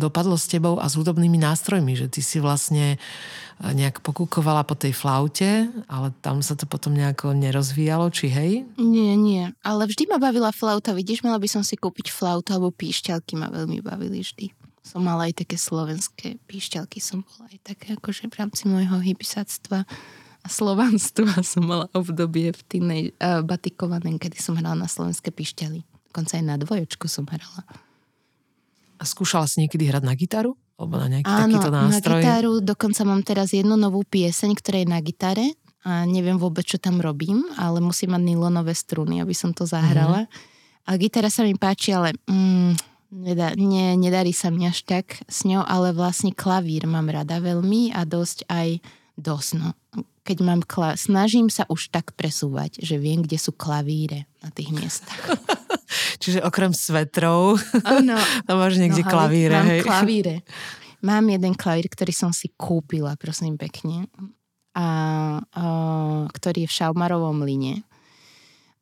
dopadlo s tebou a s hudobnými nástrojmi, že ty si vlastne eh, nejak pokúkovala po tej flaute, ale tam sa to potom nejako nerozvíjalo, či hej? Nie, nie, ale vždy ma bavila flauta, vidíš, mala by som si kúpiť flautu alebo píšťalky. Ma veľmi bavili vždy. Som mala aj také slovenské píšťalky, som bola aj také akože v rámci môjho hybisáctva a slovanstva som mala obdobie v týnej uh, batikovanej, kedy som hrala na slovenské pišťaly. Dokonca aj na dvojočku som hrala. A skúšala si niekedy hrať na gitaru? Alebo na nejaký Áno, takýto nástroj? na gitaru. Dokonca mám teraz jednu novú pieseň, ktorá je na gitare a neviem vôbec, čo tam robím, ale musím mať nylonové struny, aby som to zahrala. Mm. A gitara sa mi páči, ale mm, nedá, ne, nedarí sa mi až tak s ňou, ale vlastne klavír mám rada veľmi a dosť aj dosť, no keď mám kla- snažím sa už tak presúvať, že viem, kde sú klavíre na tých miestach. (laughs) Čiže okrem svetrov, ano, (laughs) tam máš niekde no, klavíre. Mám hej. (laughs) klavíre. Mám jeden klavír, ktorý som si kúpila, prosím pekne, a, a ktorý je v Šaumarovom line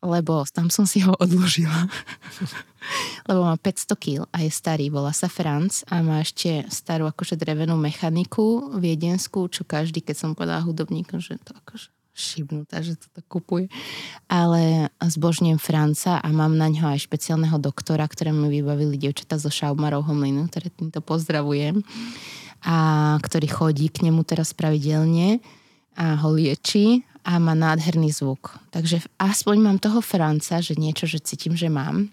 lebo tam som si ho odložila. (laughs) lebo má 500 kg a je starý, volá sa Franc a má ešte starú akože drevenú mechaniku viedenskú, čo každý, keď som povedala hudobníkom, že to akože šibnutá, že to tak kupuje. Ale zbožňujem Franca a mám na ňo aj špeciálneho doktora, ktoré mi vybavili dievčata zo Šaumarovho mlynu, ktoré týmto pozdravujem a ktorý chodí k nemu teraz pravidelne a ho lieči a má nádherný zvuk. Takže aspoň mám toho Franca, že niečo, že cítim, že mám.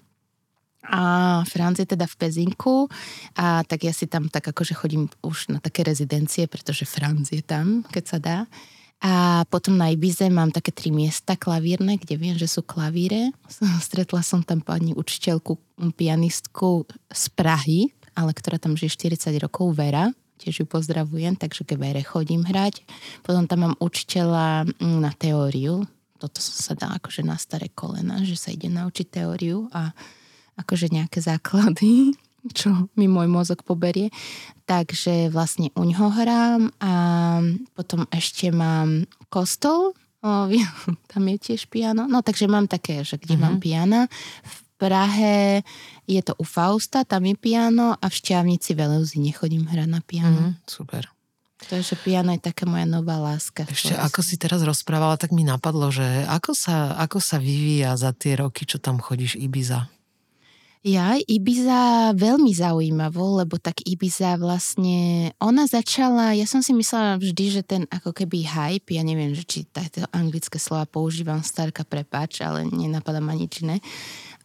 A Franc je teda v Pezinku a tak ja si tam tak akože chodím už na také rezidencie, pretože Franc je tam, keď sa dá. A potom na Ibize mám také tri miesta klavírne, kde viem, že sú klavíre. (laughs) Stretla som tam pani učiteľku, pianistku z Prahy, ale ktorá tam žije 40 rokov, Vera tiež ju pozdravujem, takže ke Vere chodím hrať. Potom tam mám učiteľa mm, na teóriu, toto som sa dala akože na staré kolena, že sa ide naučiť teóriu a akože nejaké základy, (laughs) čo mi môj mozog poberie. Takže vlastne u ňoho hrám a potom ešte mám kostol, o, (laughs) tam je tiež piano. No takže mám také, že kde mm-hmm. mám piana. Prahe je to u Fausta, tam je piano a v Šťavnici v Eleuzi nechodím hrať na piano. Mm, super. Takže piano je taká moja nová láska. Ešte ako si teraz rozprávala, tak mi napadlo, že ako sa, ako sa vyvíja za tie roky, čo tam chodíš Ibiza? Ja, Ibiza veľmi zaujímavo, lebo tak Ibiza vlastne, ona začala, ja som si myslela vždy, že ten ako keby hype, ja neviem, že či tieto anglické slova používam, starka prepač, ale nenapadá ma nič iné,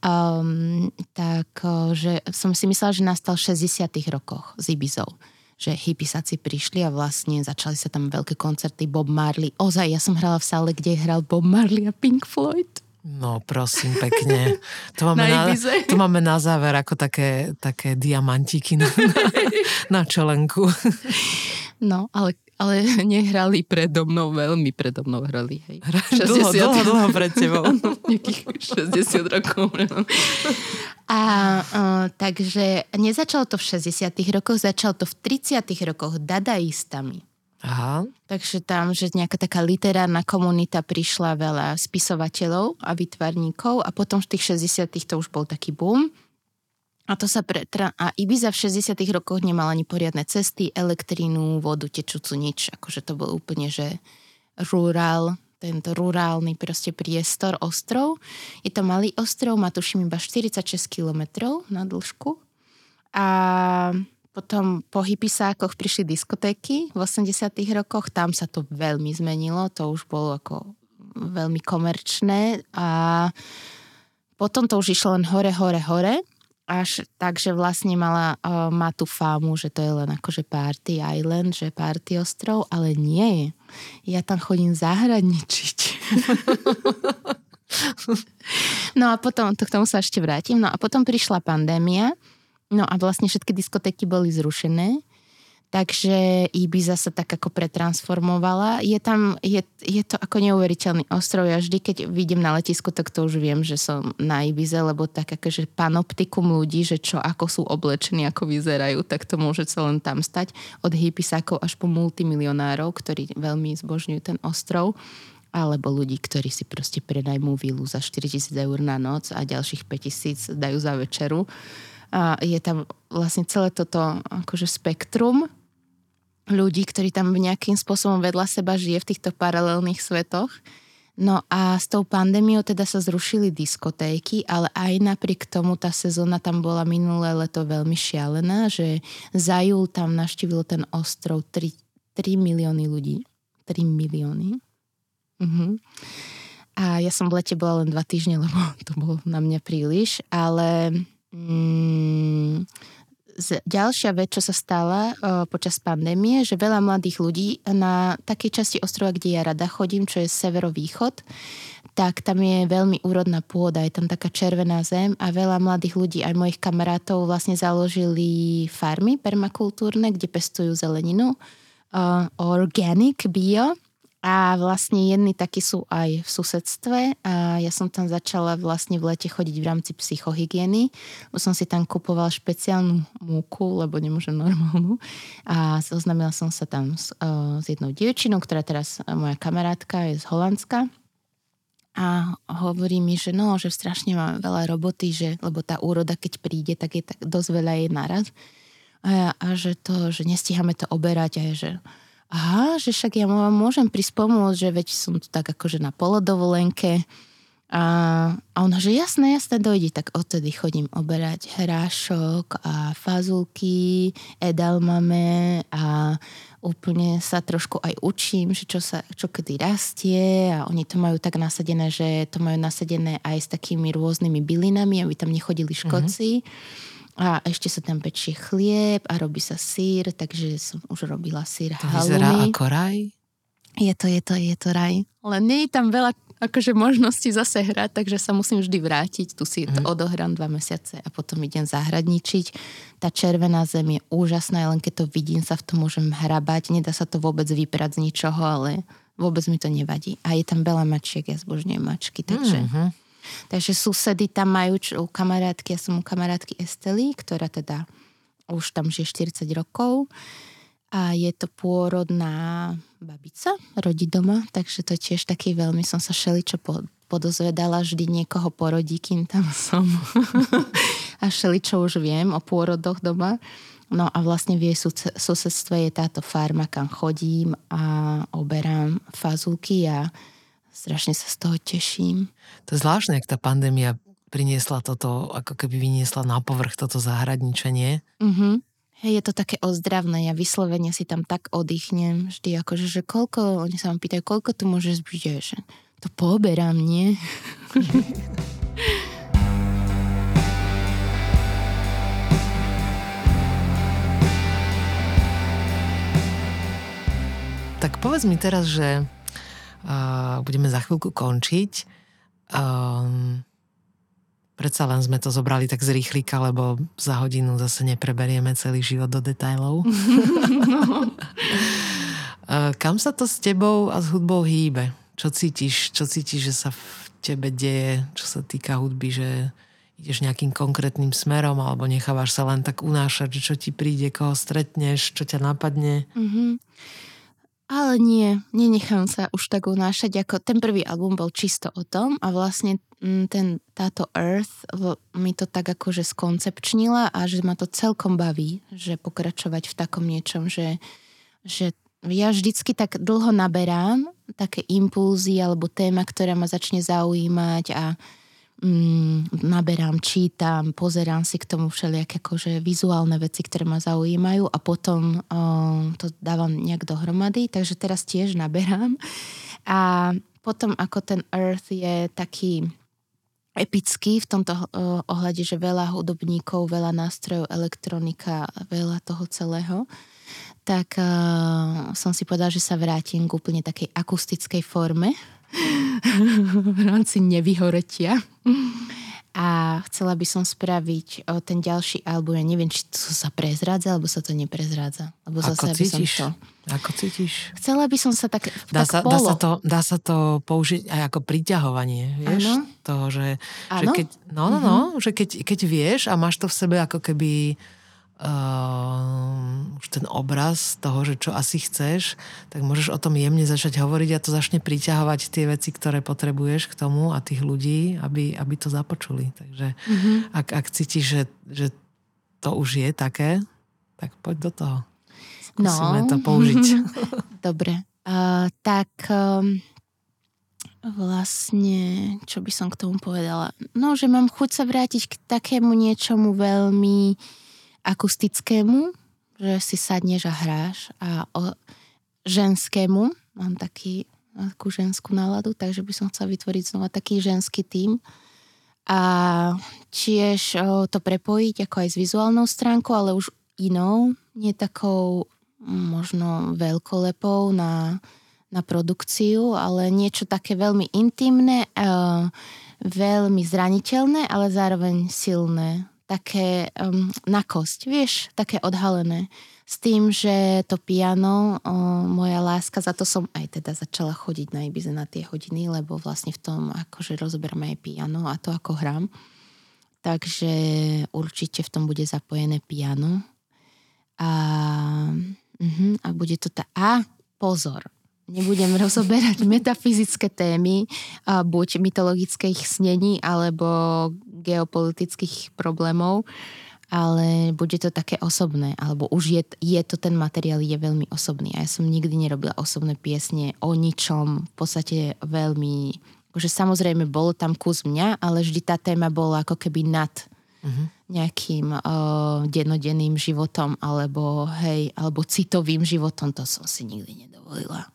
um, tak že som si myslela, že nastal v 60 rokoch z Ibizou že hippisáci prišli a vlastne začali sa tam veľké koncerty Bob Marley. Ozaj, ja som hrala v sále, kde hral Bob Marley a Pink Floyd. No prosím, pekne. (laughs) To máme, na, na, to máme na záver ako také, také diamantíky na, na, na čelenku. No, ale ale (laughs) nehrali predo mnou, veľmi predo mnou hrali. Hej. 60, dlho, dlho, dlho pred tebou. (laughs) Nejakých 60 rokov. A uh, takže nezačalo to v 60 rokoch, začalo to v 30 rokoch dadaistami. Aha. Takže tam, že nejaká taká literárna komunita prišla veľa spisovateľov a vytvarníkov a potom v tých 60 to už bol taký boom. A to sa pre, a Ibiza v 60 rokoch nemal ani poriadne cesty, elektrínu, vodu, tečúcu, nič. Akože to bol úplne, že rurál, tento rurálny proste priestor, ostrov. Je to malý ostrov, má tuším iba 46 km na dĺžku. A potom po hypisákoch prišli diskotéky v 80 rokoch, tam sa to veľmi zmenilo, to už bolo ako veľmi komerčné a potom to už išlo len hore, hore, hore až tak, že vlastne mala, uh, má tú fámu, že to je len akože party island, že party ostrov, ale nie. Ja tam chodím zahradničiť. (laughs) no a potom, to k tomu sa ešte vrátim, no a potom prišla pandémia No a vlastne všetky diskotéky boli zrušené, takže Ibiza sa tak ako pretransformovala. Je tam, je, je to ako neuveriteľný ostrov. Ja vždy, keď vidím na letisku, tak to už viem, že som na Ibize, lebo tak akože panoptikum ľudí, že čo, ako sú oblečení, ako vyzerajú, tak to môže sa len tam stať. Od hippisákov až po multimilionárov, ktorí veľmi zbožňujú ten ostrov alebo ľudí, ktorí si proste prenajmú vilu za 4000 eur na noc a ďalších 5000 dajú za večeru. A je tam vlastne celé toto akože spektrum ľudí, ktorí tam nejakým spôsobom vedľa seba žije v týchto paralelných svetoch. No a s tou pandémiou teda sa zrušili diskotéky, ale aj napriek tomu tá sezóna tam bola minulé leto veľmi šialená, že za júl tam naštívilo ten ostrov 3, 3 milióny ľudí. 3 milióny. Uh-huh. A ja som v lete bola len dva týždne, lebo (laughs) to bolo na mňa príliš, ale Mm, ďalšia vec, čo sa stala o, počas pandémie, že veľa mladých ľudí na takej časti ostrova, kde ja rada chodím, čo je severovýchod, tak tam je veľmi úrodná pôda, je tam taká červená zem a veľa mladých ľudí, aj mojich kamarátov, vlastne založili farmy permakultúrne, kde pestujú zeleninu, uh, organic, bio a vlastne jedni takí sú aj v susedstve a ja som tam začala vlastne v lete chodiť v rámci psychohygieny, bo som si tam kupovala špeciálnu múku, lebo nemôžem normálnu a oznámila som sa tam s, uh, s jednou dievčinou, ktorá teraz moja kamarátka je z Holandska a hovorí mi, že no, že strašne mám veľa roboty, že, lebo tá úroda, keď príde, tak je tak dosť veľa jej naraz. A, a že to, že nestíhame to oberať a je, že aha, že však ja vám môžem prísť pomôcť, že veď som tu tak akože na polodovolenke. A, a ona, že jasné, jasné, dojdi. Tak odtedy chodím oberať hrášok a fazulky, edalmame a úplne sa trošku aj učím, že čo, sa, čo kedy rastie a oni to majú tak nasadené, že to majú nasadené aj s takými rôznymi bylinami, aby tam nechodili škodci. Mm-hmm a ešte sa tam pečie chlieb a robí sa sír, takže som už robila sír to halumi. vyzerá ako raj? Je to, je to, je to raj. Len nie je tam veľa akože možností zase hrať, takže sa musím vždy vrátiť. Tu si mm. odohrám dva mesiace a potom idem zahradničiť. Tá červená zem je úžasná, len keď to vidím, sa v tom môžem hrabať. Nedá sa to vôbec vyprať z ničoho, ale vôbec mi to nevadí. A je tam veľa mačiek, ja zbožňujem mačky, takže... Mm-hmm Takže susedy tam majú čo, u kamarátky, ja som u kamarátky Estely, ktorá teda už tam žije 40 rokov a je to pôrodná babica, rodí doma, takže to tiež taký veľmi som sa šeličo podozvedala, vždy niekoho porodí, kým tam (laughs) som. a šeličo už viem o pôrodoch doma. No a vlastne v jej susedstve je táto farma, kam chodím a oberám fazulky a strašne sa z toho teším. To je zvláštne, ak tá pandémia priniesla toto, ako keby vyniesla na povrch toto zahradničenie. Mm-hmm. Hej, je to také ozdravné, ja vyslovene si tam tak oddychnem vždy, akože, že koľko, oni sa ma pýtajú, koľko tu môžeš byť, že to poberám, nie? (laughs) tak povedz mi teraz, že Uh, budeme za chvíľku končiť. Um, predsa len sme to zobrali tak z rýchlika, lebo za hodinu zase nepreberieme celý život do detajlov. uh, (laughs) kam sa to s tebou a s hudbou hýbe? Čo cítiš, čo cítiš, že sa v tebe deje, čo sa týka hudby, že ideš nejakým konkrétnym smerom alebo nechávaš sa len tak unášať, že čo ti príde, koho stretneš, čo ťa napadne? Mm-hmm. Ale nie, nenechám sa už tak unášať, ako ten prvý album bol čisto o tom a vlastne mm, ten, táto Earth mi to tak akože skoncepčnila a že ma to celkom baví, že pokračovať v takom niečom, že, že ja vždycky tak dlho naberám také impulzy alebo téma, ktorá ma začne zaujímať a mm, naberám, čítam, pozerám si k tomu všelijaké akože vizuálne veci, ktoré ma zaujímajú a potom uh, to dávam nejak dohromady, takže teraz tiež naberám. A potom ako ten Earth je taký epický v tomto uh, ohľade, že veľa hudobníkov, veľa nástrojov, elektronika, veľa toho celého, tak uh, som si povedala, že sa vrátim k úplne takej akustickej forme (laughs) v rámci nevyhoretia. A chcela by som spraviť o ten ďalší album. Ja neviem, či to sa prezrádza, alebo sa to neprezrádza. Lebo Ako zase cítiš? By som to... Ako cítiš? Chcela by som sa tak, Dá, tak sa, polo. dá, sa to, dá sa to použiť aj ako priťahovanie, vieš? Áno. Toho, že, že Áno. keď, no, no, no, že keď, keď vieš a máš to v sebe ako keby uh, už ten obraz toho, že čo asi chceš, tak môžeš o tom jemne začať hovoriť a to začne priťahovať tie veci, ktoré potrebuješ k tomu a tých ľudí, aby, aby to započuli. Takže Mhm. ak, ak cítiš, že, že to už je také, tak poď do toho. Skúsime No. to použiť. (laughs) Dobre. Uh, tak um, vlastne, čo by som k tomu povedala? No, že mám chuť sa vrátiť k takému niečomu veľmi akustickému, že si sadneš a hráš a o ženskému, mám taký, takú ženskú náladu, takže by som chcela vytvoriť znova taký ženský tím a tiež to prepojiť ako aj s vizuálnou stránkou, ale už inou, nie takou možno veľkolepou na, na produkciu, ale niečo také veľmi intimné, uh, veľmi zraniteľné, ale zároveň silné. Také um, na kosť, vieš, také odhalené. S tým, že to piano, uh, moja láska, za to som aj teda začala chodiť na Ibize na tie hodiny, lebo vlastne v tom akože rozoberáme aj piano a to ako hrám. Takže určite v tom bude zapojené piano. A, uh-huh, a bude to tá... A pozor, nebudem rozoberať (laughs) metafyzické témy, buď mytologických snení, alebo geopolitických problémov, ale bude to také osobné, alebo už je, je to ten materiál, je veľmi osobný. A ja som nikdy nerobila osobné piesne o ničom, v podstate veľmi... Že samozrejme bol tam kus mňa, ale vždy tá téma bola ako keby nad Mhm. nejakým uh, dennodenným životom alebo hej, alebo citovým životom, to som si nikdy nedovolila.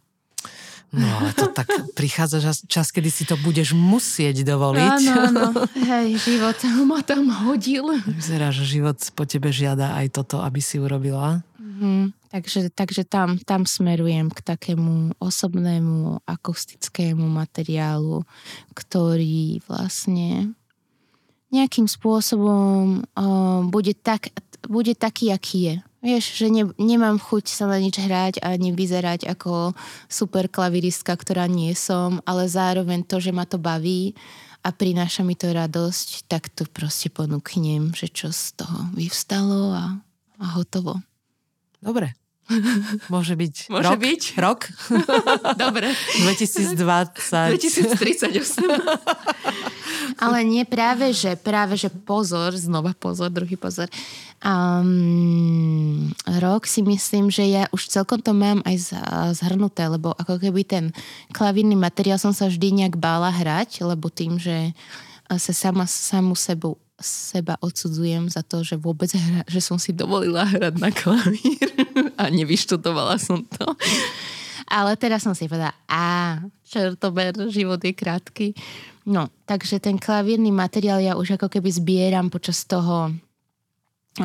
No ale to tak prichádza čas, čas, kedy si to budeš musieť dovoliť. Áno, áno, hej, život ma tam hodil. Vyzerá, že život po tebe žiada aj toto, aby si urobila. Mhm. Takže, takže tam, tam smerujem k takému osobnému akustickému materiálu, ktorý vlastne nejakým spôsobom uh, bude, tak, bude taký, aký je. Vieš, že ne, nemám chuť sa na nič hrať ani vyzerať ako super klaviristka, ktorá nie som, ale zároveň to, že ma to baví a prináša mi to radosť, tak to proste ponúknem, že čo z toho vyvstalo a, a hotovo. Dobre. Môže byť Môže rok, byť. rok (laughs) Dobre. 2020. 2038. (laughs) Ale nie práve, že práve, že pozor, znova pozor, druhý pozor. Um, rok si myslím, že ja už celkom to mám aj zhrnuté, lebo ako keby ten klavírny materiál som sa vždy nejak bála hrať, lebo tým, že sa sama samu sebou seba odsudzujem za to, že vôbec hra, že som si dovolila hrať na klavír a nevyštudovala som to. Ale teraz som si povedala, a čertober, život je krátky. No, takže ten klavírny materiál ja už ako keby zbieram počas toho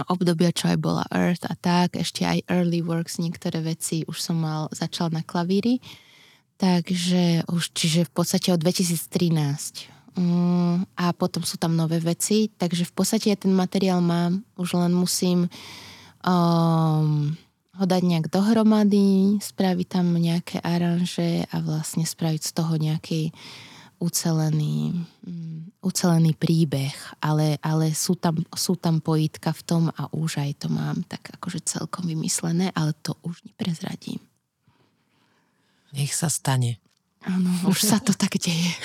obdobia, čo aj bola Earth a tak, ešte aj Early Works, niektoré veci už som mal, začal na klavíri. Takže už, čiže v podstate od 2013. Mm, a potom sú tam nové veci, takže v podstate ja ten materiál mám, už len musím um, ho dať nejak dohromady, spraviť tam nejaké aranže a vlastne spraviť z toho nejaký ucelený, mm, ucelený príbeh, ale, ale sú, tam, sú tam pojitka v tom a už aj to mám tak akože celkom vymyslené, ale to už neprezradím. Nech sa stane. Áno, už sa to tak deje.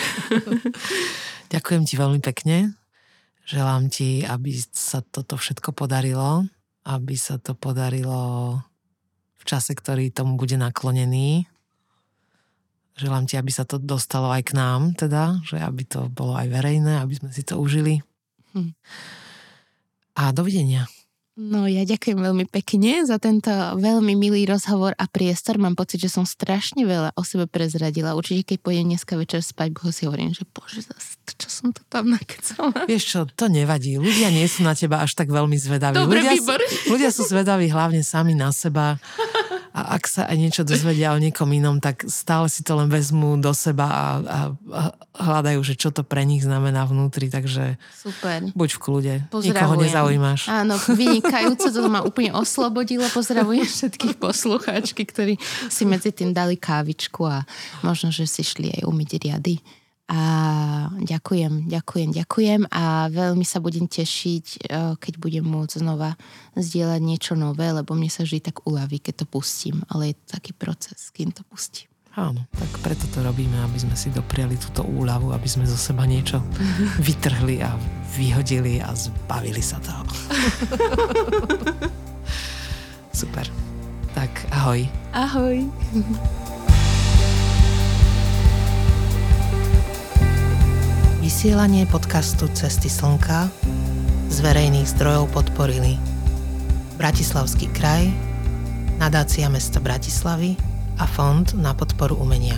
(laughs) Ďakujem ti veľmi pekne. Želám ti, aby sa toto všetko podarilo. Aby sa to podarilo v čase, ktorý tomu bude naklonený. Želám ti, aby sa to dostalo aj k nám, teda, že aby to bolo aj verejné, aby sme si to užili. Hm. A dovidenia. No ja ďakujem veľmi pekne za tento veľmi milý rozhovor a priestor. Mám pocit, že som strašne veľa o sebe prezradila. Určite, keď pôjdem dneska večer spať, bo si hovorím, že bože, čo som to tam nakecala. Vieš čo, to nevadí. Ľudia nie sú na teba až tak veľmi zvedaví. Dobre, ľudia, výbor. Sú, ľudia sú zvedaví hlavne sami na seba. (laughs) A ak sa aj niečo dozvedia o niekom inom, tak stále si to len vezmú do seba a, a, a hľadajú, že čo to pre nich znamená vnútri, takže Super. buď v kľude. Nikoho nezaujímaš. Áno, vynikajúce, to ma úplne oslobodilo. Pozdravujem všetkých poslucháčky, ktorí si medzi tým dali kávičku a možno, že si šli aj umyť riady. A ďakujem, ďakujem, ďakujem a veľmi sa budem tešiť, e, keď budem môcť znova zdieľať niečo nové, lebo mne sa vždy tak uľaví, keď to pustím, ale je to taký proces, kým to pustím. Áno, tak preto to robíme, aby sme si dopriali túto úľavu, aby sme zo seba niečo (laughs) vytrhli a vyhodili a zbavili sa toho. (laughs) Super. Tak ahoj. Ahoj. Vysielanie podcastu Cesty slnka z verejných zdrojov podporili Bratislavský kraj, nadácia mesta Bratislavy a Fond na podporu umenia.